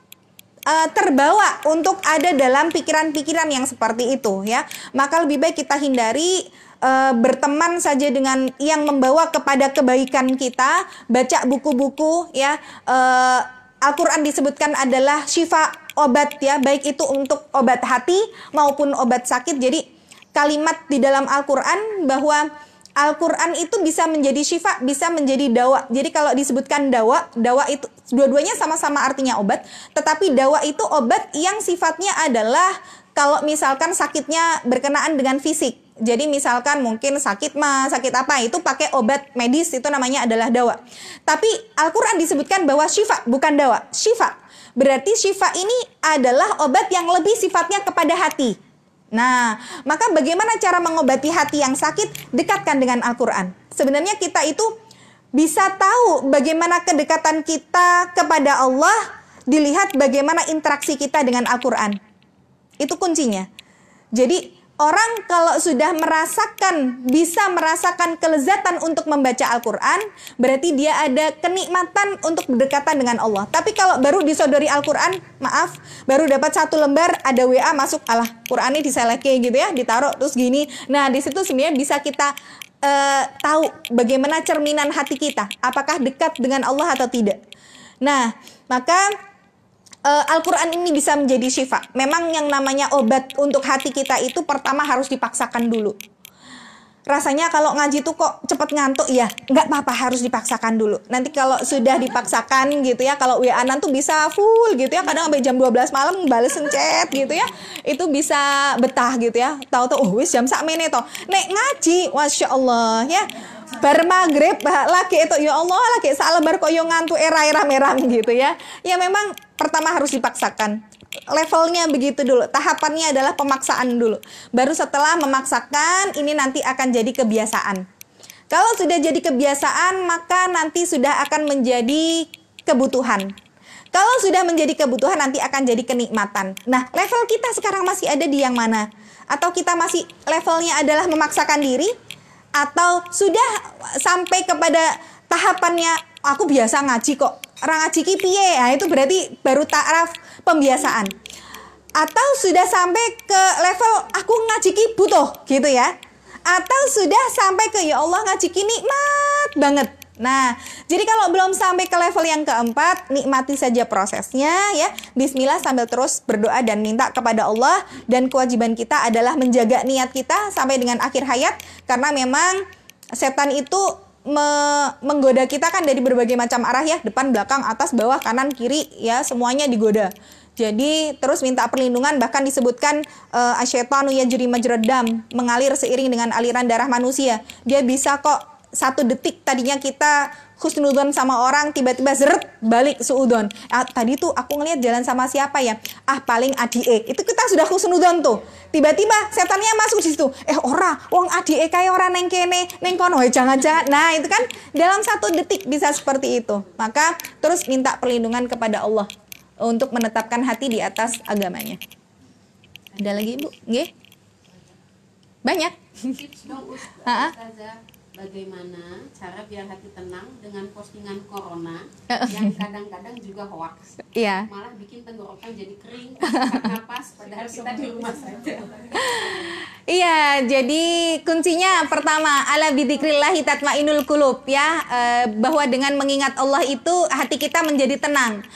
uh, terbawa untuk ada dalam pikiran-pikiran yang seperti itu ya. Maka lebih baik kita hindari uh, berteman saja dengan yang membawa kepada kebaikan kita, baca buku-buku ya. Uh, Al-Qur'an disebutkan adalah syifa obat ya, baik itu untuk obat hati maupun obat sakit. Jadi kalimat di dalam Al-Qur'an bahwa Al-Quran itu bisa menjadi syifa, bisa menjadi dawa. Jadi kalau disebutkan dawa, dawa itu dua-duanya sama-sama artinya obat. Tetapi dawa itu obat yang sifatnya adalah kalau misalkan sakitnya berkenaan dengan fisik. Jadi misalkan mungkin sakit mah, sakit apa itu pakai obat medis itu namanya adalah dawa. Tapi Al-Quran disebutkan bahwa syifa bukan dawa, syifa. Berarti syifa ini adalah obat yang lebih sifatnya kepada hati. Nah, maka bagaimana cara mengobati hati yang sakit? Dekatkan dengan Al-Quran. Sebenarnya kita itu bisa tahu bagaimana kedekatan kita kepada Allah dilihat bagaimana interaksi kita dengan Al-Quran. Itu kuncinya. Jadi Orang kalau sudah merasakan, bisa merasakan kelezatan untuk membaca Al-Quran, berarti dia ada kenikmatan untuk berdekatan dengan Allah. Tapi kalau baru disodori Al-Quran, maaf, baru dapat satu lembar, ada WA masuk, Allah, Qurannya diseleke gitu ya, ditaruh, terus gini. Nah, di situ sebenarnya bisa kita uh, tahu bagaimana cerminan hati kita, apakah dekat dengan Allah atau tidak. Nah, maka uh, Al-Quran ini bisa menjadi syifa. Memang yang namanya obat untuk hati kita itu pertama harus dipaksakan dulu. Rasanya kalau ngaji tuh kok cepet ngantuk? Ya nggak apa-apa harus dipaksakan dulu. Nanti kalau sudah dipaksakan gitu ya, kalau wa tuh bisa full gitu ya, kadang sampai jam 12 malam bales chat gitu ya, itu bisa betah gitu ya. Tahu tuh, oh wis jam sak menit toh. Nek ngaji, masya Allah ya. Bar maghrib lagi itu ya Allah lagi bar kok yo ngantuk era era merah gitu ya. Ya memang pertama harus dipaksakan levelnya begitu dulu. Tahapannya adalah pemaksaan dulu. Baru setelah memaksakan ini nanti akan jadi kebiasaan. Kalau sudah jadi kebiasaan, maka nanti sudah akan menjadi kebutuhan. Kalau sudah menjadi kebutuhan nanti akan jadi kenikmatan. Nah, level kita sekarang masih ada di yang mana? Atau kita masih levelnya adalah memaksakan diri atau sudah sampai kepada tahapannya aku biasa ngaji kok. Orang ngaji ki piye? Nah, itu berarti baru taraf pembiasaan. Atau sudah sampai ke level aku ngaji ki butuh gitu ya. Atau sudah sampai ke ya Allah ngaji nikmat banget. Nah, jadi kalau belum sampai ke level yang keempat, nikmati saja prosesnya ya. Bismillah sambil terus berdoa dan minta kepada Allah dan kewajiban kita adalah menjaga niat kita sampai dengan akhir hayat karena memang setan itu me menggoda kita kan dari berbagai macam arah ya, depan, belakang, atas, bawah, kanan, kiri ya, semuanya digoda. Jadi terus minta perlindungan bahkan disebutkan uh, asyaitanu yajri majradam mengalir seiring dengan aliran darah manusia. Dia bisa kok satu detik tadinya kita khusnudon sama orang tiba-tiba zeret balik suudon. Ah, tadi tuh aku ngeliat jalan sama siapa ya? Ah paling adie itu kita sudah khusnudon tuh. Tiba-tiba setannya masuk di situ. Eh ora wong adie kayak orang neng kene neng kono. Eh, jangan-jangan. Nah itu kan dalam satu detik bisa seperti itu. Maka terus minta perlindungan kepada Allah untuk menetapkan hati di atas agamanya. Ada lagi ibu nggih? Banyak. Tips dong bagaimana cara biar hati tenang dengan postingan corona Eh. yang kadang-kadang juga hoax iya malah bikin tenggorokan jadi kering napas padahal kita di rumah saja Iya, jadi kuncinya pertama ala bidzikrillahi tatmainul qulub ya, eh, bahwa dengan mengingat Allah itu hati kita menjadi tenang.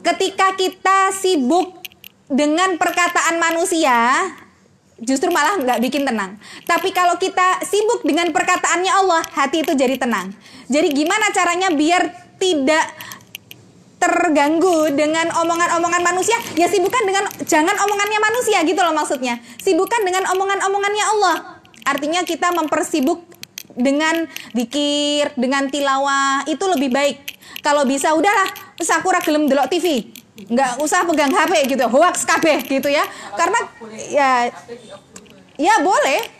Ketika kita sibuk dengan perkataan manusia, justru malah nggak bikin tenang. Tapi kalau kita sibuk dengan perkataannya Allah, hati itu jadi tenang. Jadi gimana caranya biar tidak terganggu dengan omongan-omongan manusia? Ya sibukkan dengan jangan omongannya manusia gitu loh maksudnya. Sibukkan dengan omongan-omongannya Allah. Artinya kita mempersibuk dengan dikir, dengan tilawah itu lebih baik. Kalau bisa udahlah, wis aku ora gelem delok TV. Nggak usah pegang HP gitu, hoax kabeh gitu ya. Karena ya Ya boleh.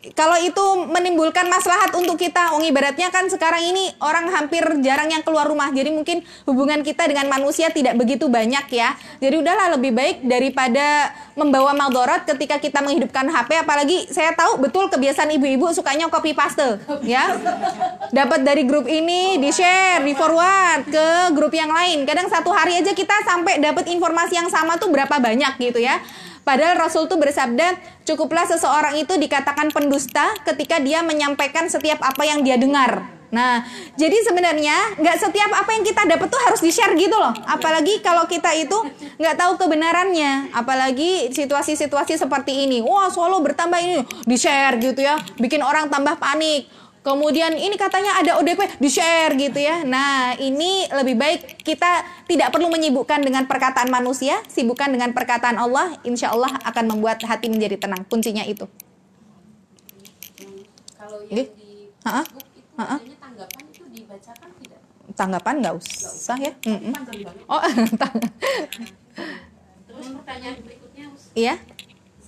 Kalau itu menimbulkan maslahat untuk kita, Wong ibaratnya kan sekarang ini orang hampir jarang yang keluar rumah. Jadi mungkin hubungan kita dengan manusia tidak begitu banyak ya. Jadi udahlah lebih baik daripada membawa maldorat ketika kita menghidupkan HP. Apalagi saya tahu betul kebiasaan ibu-ibu sukanya copy paste ya. Dapat dari grup ini di share, di forward ke grup yang lain. Kadang satu hari aja kita sampai dapat informasi yang sama tuh berapa banyak gitu ya. Padahal Rasul tuh bersabda, cukuplah seseorang itu dikatakan pendusta ketika dia menyampaikan setiap apa yang dia dengar. Nah, jadi sebenarnya nggak setiap apa yang kita dapat tuh harus di-share gitu loh. Apalagi kalau kita itu nggak tahu kebenarannya. Apalagi situasi-situasi seperti ini. Wah, Solo bertambah ini, di-share gitu ya. Bikin orang tambah panik. Kemudian ini katanya ada ODP di-share gitu ya. Nah, ini lebih baik kita tidak perlu menyibukkan dengan perkataan manusia, sibukkan dengan perkataan Allah. Insya Allah akan membuat hati menjadi tenang. Kuncinya itu. kalau yang di itu tanggapan itu dibacakan tidak Tanggapan nggak usah ya? Oh, tang- terus pertanyaan berikutnya iya.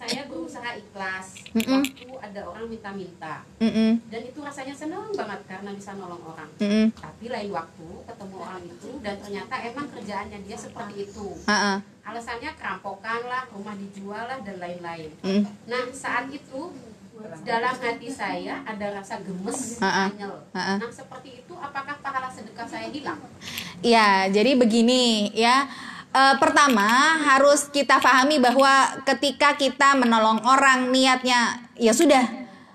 Saya berusaha ikhlas Mm-mm. waktu ada orang minta-minta Mm-mm. dan itu rasanya senang banget karena bisa nolong orang Mm-mm. tapi lain waktu ketemu orang itu dan ternyata emang kerjaannya dia seperti itu Ha-ha. alasannya kerampokan lah rumah dijual lah dan lain-lain Mm. nah saat itu dalam hati saya ada rasa gemes Ha-ha. anyel Ha-ha. nah seperti itu apakah pahala sedekah saya hilang Ya, jadi begini ya. Eh, pertama harus kita pahami bahwa ketika kita menolong orang niatnya ya sudah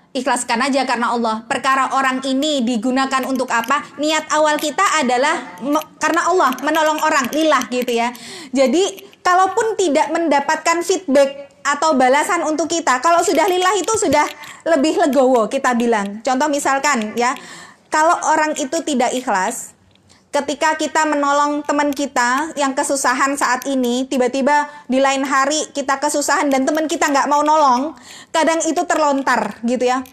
ikhlaskan aja karena Allah. Perkara orang ini digunakan untuk apa? Niat awal kita adalah karena Allah menolong orang lillah gitu ya. Jadi kalaupun tidak mendapatkan feedback atau balasan untuk kita, kalau sudah lillah itu sudah lebih legowo kita bilang. Contoh misalkan ya, kalau orang itu tidak ikhlas, ketika kita menolong teman kita yang kesusahan saat ini, tiba-tiba di lain hari kita kesusahan dan teman kita nggak mau nolong, kadang itu terlontar gitu ya.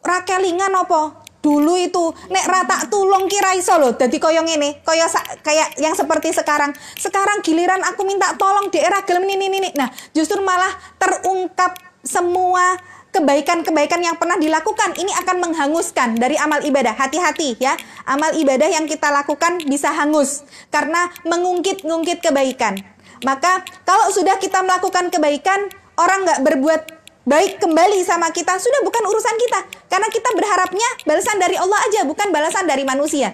Rakelingan opo? dulu itu nek rata tulung kira iso lho dadi kaya ngene kaya sa- kayak yang seperti sekarang sekarang giliran aku minta tolong di era gelem ini ini nah justru malah terungkap semua kebaikan-kebaikan yang pernah dilakukan ini akan menghanguskan dari amal ibadah. Hati-hati ya amal ibadah yang kita lakukan bisa hangus karena mengungkit-ungkit kebaikan. Maka kalau sudah kita melakukan kebaikan orang nggak berbuat baik kembali sama kita sudah bukan urusan kita. Karena kita berharapnya balasan dari Allah aja bukan balasan dari manusia.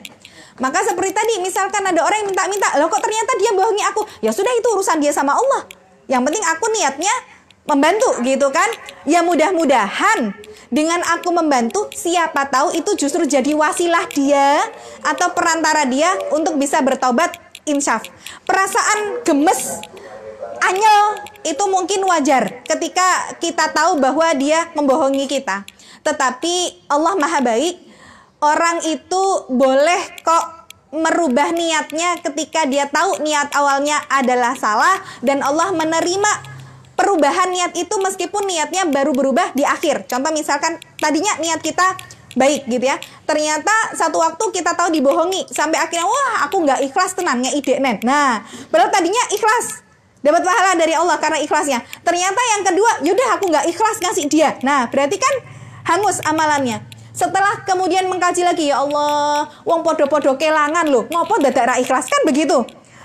Maka seperti tadi misalkan ada orang yang minta-minta loh kok ternyata dia bohongi aku? Ya sudah itu urusan dia sama Allah. Yang penting aku niatnya membantu gitu kan ya mudah-mudahan dengan aku membantu siapa tahu itu justru jadi wasilah dia atau perantara dia untuk bisa bertobat insyaf perasaan gemes Anyel itu mungkin wajar ketika kita tahu bahwa dia membohongi kita. Tetapi Allah Maha Baik, orang itu boleh kok merubah niatnya ketika dia tahu niat awalnya adalah salah dan Allah menerima perubahan niat itu meskipun niatnya baru berubah di akhir. Contoh misalkan tadinya niat kita baik gitu ya. Ternyata satu waktu kita tahu dibohongi sampai akhirnya wah aku nggak ikhlas tenan ide nen. Nah, padahal tadinya ikhlas dapat pahala dari Allah karena ikhlasnya. Ternyata yang kedua, yaudah aku nggak ikhlas ngasih dia. Nah, berarti kan hangus amalannya. Setelah kemudian mengkaji lagi, ya Allah, wong podo-podo kelangan loh, ngopo dadak ikhlas kan begitu.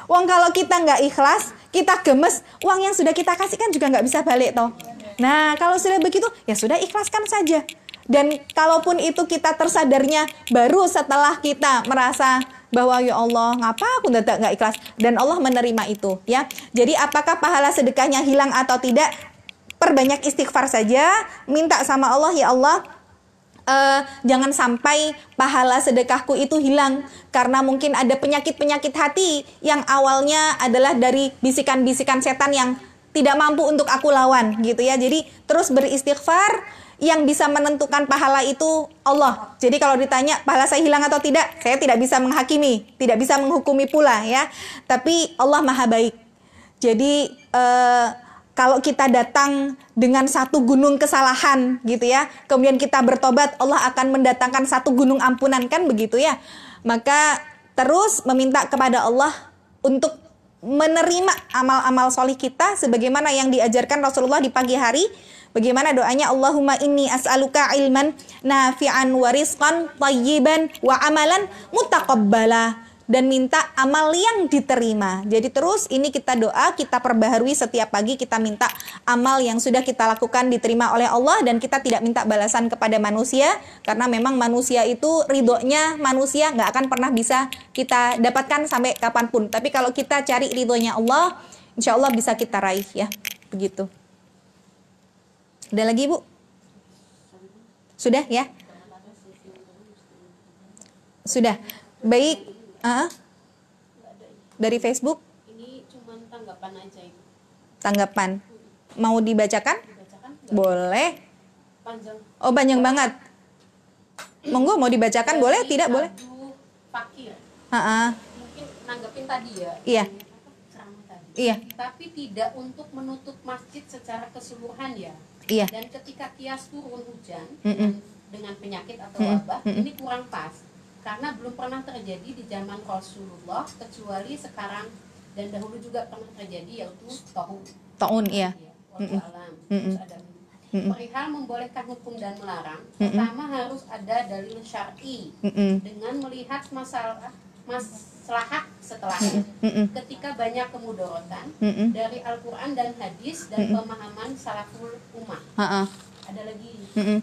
Wong kalau kita nggak ikhlas, kita gemes, uang yang sudah kita kasihkan juga nggak bisa balik toh. Nah, kalau sudah begitu, ya sudah ikhlaskan saja. Dan kalaupun itu kita tersadarnya baru setelah kita merasa bahwa ya Allah ngapa aku tidak nggak ikhlas dan Allah menerima itu ya jadi apakah pahala sedekahnya hilang atau tidak perbanyak istighfar saja minta sama Allah ya Allah eh, jangan sampai pahala sedekahku itu hilang karena mungkin ada penyakit-penyakit hati yang awalnya adalah dari bisikan-bisikan setan yang tidak mampu untuk aku lawan gitu ya jadi terus beristighfar yang bisa menentukan pahala itu Allah. Jadi kalau ditanya pahala saya hilang atau tidak, saya tidak bisa menghakimi, tidak bisa menghukumi pula ya. Tapi Allah Maha Baik. Jadi eh, kalau kita datang dengan satu gunung kesalahan gitu ya, kemudian kita bertobat, Allah akan mendatangkan satu gunung ampunan kan begitu ya. Maka terus meminta kepada Allah untuk menerima amal-amal solih kita sebagaimana yang diajarkan Rasulullah di pagi hari Bagaimana doanya Allahumma inni as'aluka ilman nafi'an wa rizqan tayyiban wa amalan mutaqabbala dan minta amal yang diterima. Jadi terus ini kita doa, kita perbaharui setiap pagi kita minta amal yang sudah kita lakukan diterima oleh Allah dan kita tidak minta balasan kepada manusia karena memang manusia itu ridhonya manusia nggak akan pernah bisa kita dapatkan sampai kapan pun. Tapi kalau kita cari ridhonya Allah, insya Allah bisa kita raih ya. Begitu. Udah lagi Bu? Sudah ya? Sudah. Baik. Ah, dari Facebook Ini cuma tanggapan aja itu. tanggapan. Mau dibacakan? Bacakan Boleh. panjang. Oh panjang banget. Monggo mau dibacakan boleh? Dari Tidak boleh? Fakir. Ah, ah. Mungkin nanggepin tadi ya. Iya. Tadi. Iya. Tapi tidak untuk menutup masjid secara keseluruhan ya. Iya. Dan ketika kias turun hujan Mm-mm. dengan penyakit atau wabah, Mm-mm. ini kurang pas. Karena belum pernah terjadi di zaman Rasulullah kecuali sekarang dan dahulu juga pernah terjadi yaitu tahu. Taun iya. Ya, alam. Ada perihal membolehkan hukum dan melarang. Mm-mm. Pertama harus ada dalil syar'i Mm-mm. dengan melihat masalah maslahat setelahnya. Mm-mm. Ketika banyak kemudorotan Mm-mm. dari Al-Quran dan hadis dan Mm-mm. pemahaman salaful ummah. Ah, ah. Ada lagi Mm-mm.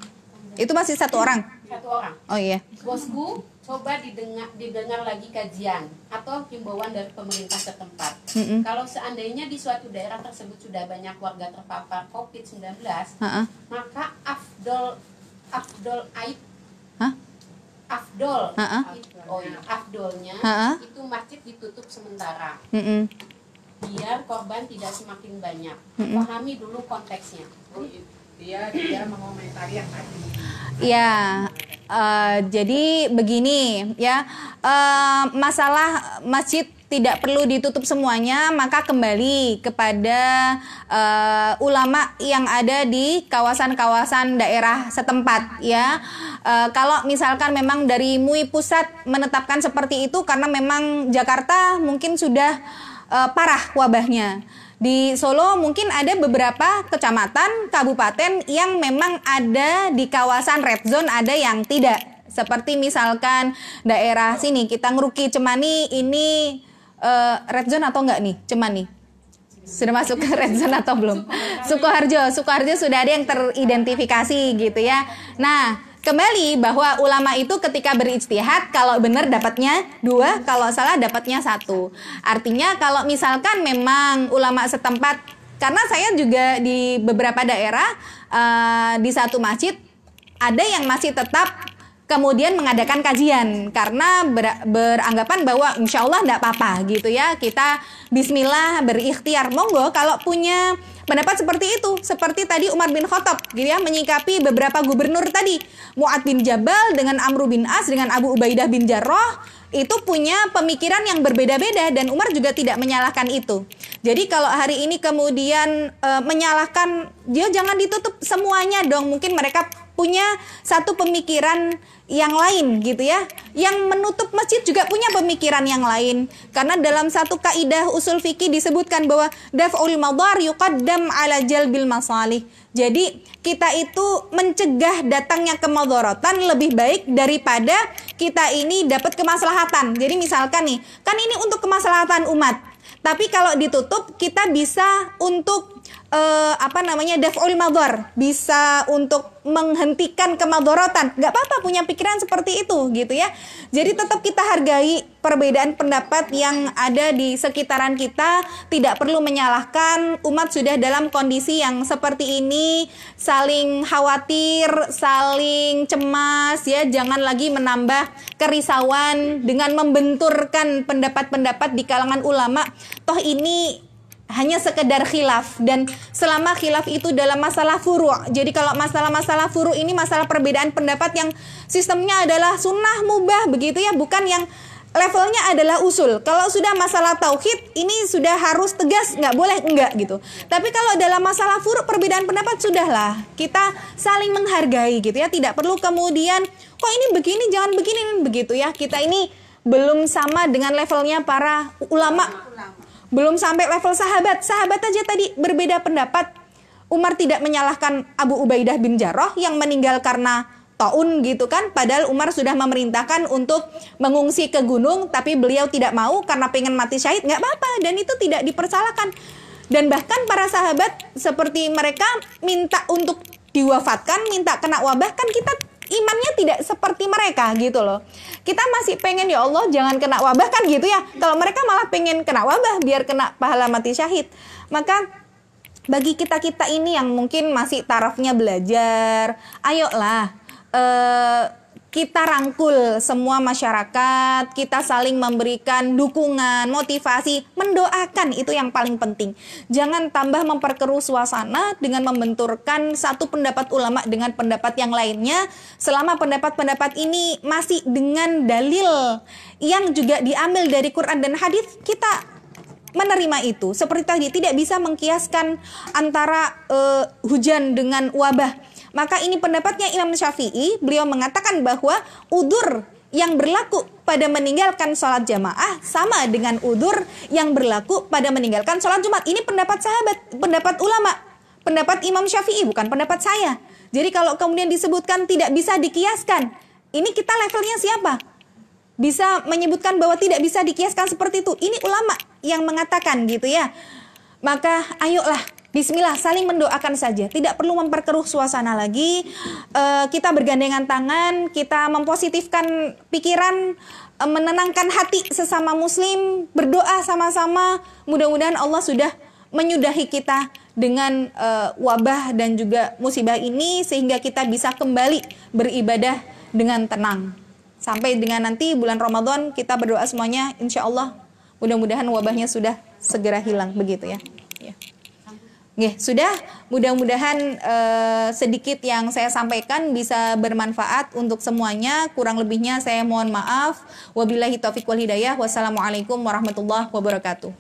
Itu masih satu orang. satu orang. Oh iya. Bosku, coba didengar, didengar lagi kajian atau himbauan dari pemerintah setempat. Mm-mm. Kalau seandainya di suatu daerah tersebut sudah banyak warga terpapar COVID-19, Ah, ah. maka afdol afdol aib Hah? afdol Ha-ha. oh iya, afdolnya Ha-ha. itu masjid ditutup sementara Mm-mm. biar korban tidak semakin banyak Mm-mm. pahami dulu konteksnya Oh, dia dia mengomentari yang tadi. Ya, eh, jadi begini ya, eh, masalah masjid tidak perlu ditutup semuanya, maka kembali kepada uh, ulama yang ada di kawasan-kawasan daerah setempat ya. Uh, kalau misalkan memang dari MUI pusat menetapkan seperti itu karena memang Jakarta mungkin sudah uh, parah wabahnya. Di Solo mungkin ada beberapa kecamatan, kabupaten yang memang ada di kawasan red zone, ada yang tidak. Seperti misalkan daerah sini kita ngeruki Cemani ini uh, red zone atau enggak nih Cemani? Sudah masuk ke red zone atau belum? Sukoharjo, Sukoharjo sudah ada yang teridentifikasi gitu ya. Nah, kembali bahwa ulama itu ketika berijtihad kalau benar dapatnya dua kalau salah dapatnya satu. Artinya kalau misalkan memang ulama setempat karena saya juga di beberapa daerah uh, di satu masjid ada yang masih tetap kemudian mengadakan kajian karena ber, beranggapan bahwa insya Allah tidak apa-apa gitu ya kita Bismillah berikhtiar. Monggo kalau punya pendapat seperti itu seperti tadi Umar bin Khattab gitu ya menyikapi beberapa gubernur tadi Muad bin Jabal dengan Amru bin As dengan Abu Ubaidah bin Jarrah itu punya pemikiran yang berbeda-beda dan Umar juga tidak menyalahkan itu. Jadi kalau hari ini kemudian e, menyalahkan dia jangan ditutup semuanya dong. Mungkin mereka punya satu pemikiran yang lain gitu ya. Yang menutup masjid juga punya pemikiran yang lain. Karena dalam satu kaidah usul fikih disebutkan bahwa daf'ul madar yuqaddam ala jalbil masalih. Jadi kita itu mencegah datangnya kemadorotan lebih baik daripada kita ini dapat kemaslahatan. Jadi misalkan nih, kan ini untuk kemaslahatan umat. Tapi kalau ditutup kita bisa untuk uh, apa namanya daf'ul madar, bisa untuk menghentikan kemadorotan. Gak apa-apa punya pikiran seperti itu gitu ya. Jadi tetap kita hargai perbedaan pendapat yang ada di sekitaran kita. Tidak perlu menyalahkan umat sudah dalam kondisi yang seperti ini. Saling khawatir, saling cemas ya. Jangan lagi menambah kerisauan dengan membenturkan pendapat-pendapat di kalangan ulama. Toh ini hanya sekedar khilaf. Dan selama khilaf itu dalam masalah furu. Jadi kalau masalah-masalah furu ini masalah perbedaan pendapat yang sistemnya adalah sunnah mubah begitu ya bukan yang levelnya adalah usul. Kalau sudah masalah tauhid ini sudah harus tegas nggak boleh enggak gitu. Tapi kalau dalam masalah furu perbedaan pendapat sudahlah. Kita saling menghargai gitu ya. Tidak perlu kemudian kok ini begini? Jangan begini. Begitu ya. Kita ini belum sama dengan levelnya para ulama belum sampai level sahabat. Sahabat aja tadi berbeda pendapat. Umar tidak menyalahkan Abu Ubaidah bin Jarrah yang meninggal karena taun gitu kan. Padahal Umar sudah memerintahkan untuk mengungsi ke gunung. Tapi beliau tidak mau karena pengen mati syahid. Nggak apa-apa. Dan itu tidak dipersalahkan. Dan bahkan para sahabat seperti mereka minta untuk diwafatkan, minta kena wabah kan kita imannya tidak seperti mereka gitu loh. Kita masih pengen ya Allah jangan kena wabah kan gitu ya. Kalau mereka malah pengen kena wabah biar kena pahala mati syahid. Maka bagi kita-kita ini yang mungkin masih tarafnya belajar, ayolah eh kita rangkul semua masyarakat, kita saling memberikan dukungan, motivasi, mendoakan itu yang paling penting. Jangan tambah memperkeruh suasana dengan membenturkan satu pendapat ulama dengan pendapat yang lainnya selama pendapat-pendapat ini masih dengan dalil yang juga diambil dari Quran dan hadis kita menerima itu. Seperti tadi tidak bisa mengkiaskan antara uh, hujan dengan wabah maka ini pendapatnya Imam Syafi'i, beliau mengatakan bahwa udur yang berlaku pada meninggalkan sholat jamaah sama dengan udur yang berlaku pada meninggalkan sholat Jumat. Ini pendapat sahabat, pendapat ulama, pendapat Imam Syafi'i, bukan pendapat saya. Jadi kalau kemudian disebutkan tidak bisa dikiaskan, ini kita levelnya siapa? Bisa menyebutkan bahwa tidak bisa dikiaskan seperti itu. Ini ulama yang mengatakan gitu ya. Maka ayolah Bismillah, saling mendoakan saja. Tidak perlu memperkeruh suasana lagi. Uh, kita bergandengan tangan, kita mempositifkan pikiran, uh, menenangkan hati sesama muslim, berdoa sama-sama. Mudah-mudahan Allah sudah menyudahi kita dengan uh, wabah dan juga musibah ini sehingga kita bisa kembali beribadah dengan tenang. Sampai dengan nanti bulan Ramadan kita berdoa semuanya insya Allah mudah-mudahan wabahnya sudah segera hilang begitu ya. ya. Nggih, sudah mudah-mudahan eh, sedikit yang saya sampaikan bisa bermanfaat untuk semuanya. Kurang lebihnya saya mohon maaf. Wabillahi taufiq wal hidayah. Wassalamualaikum warahmatullahi wabarakatuh.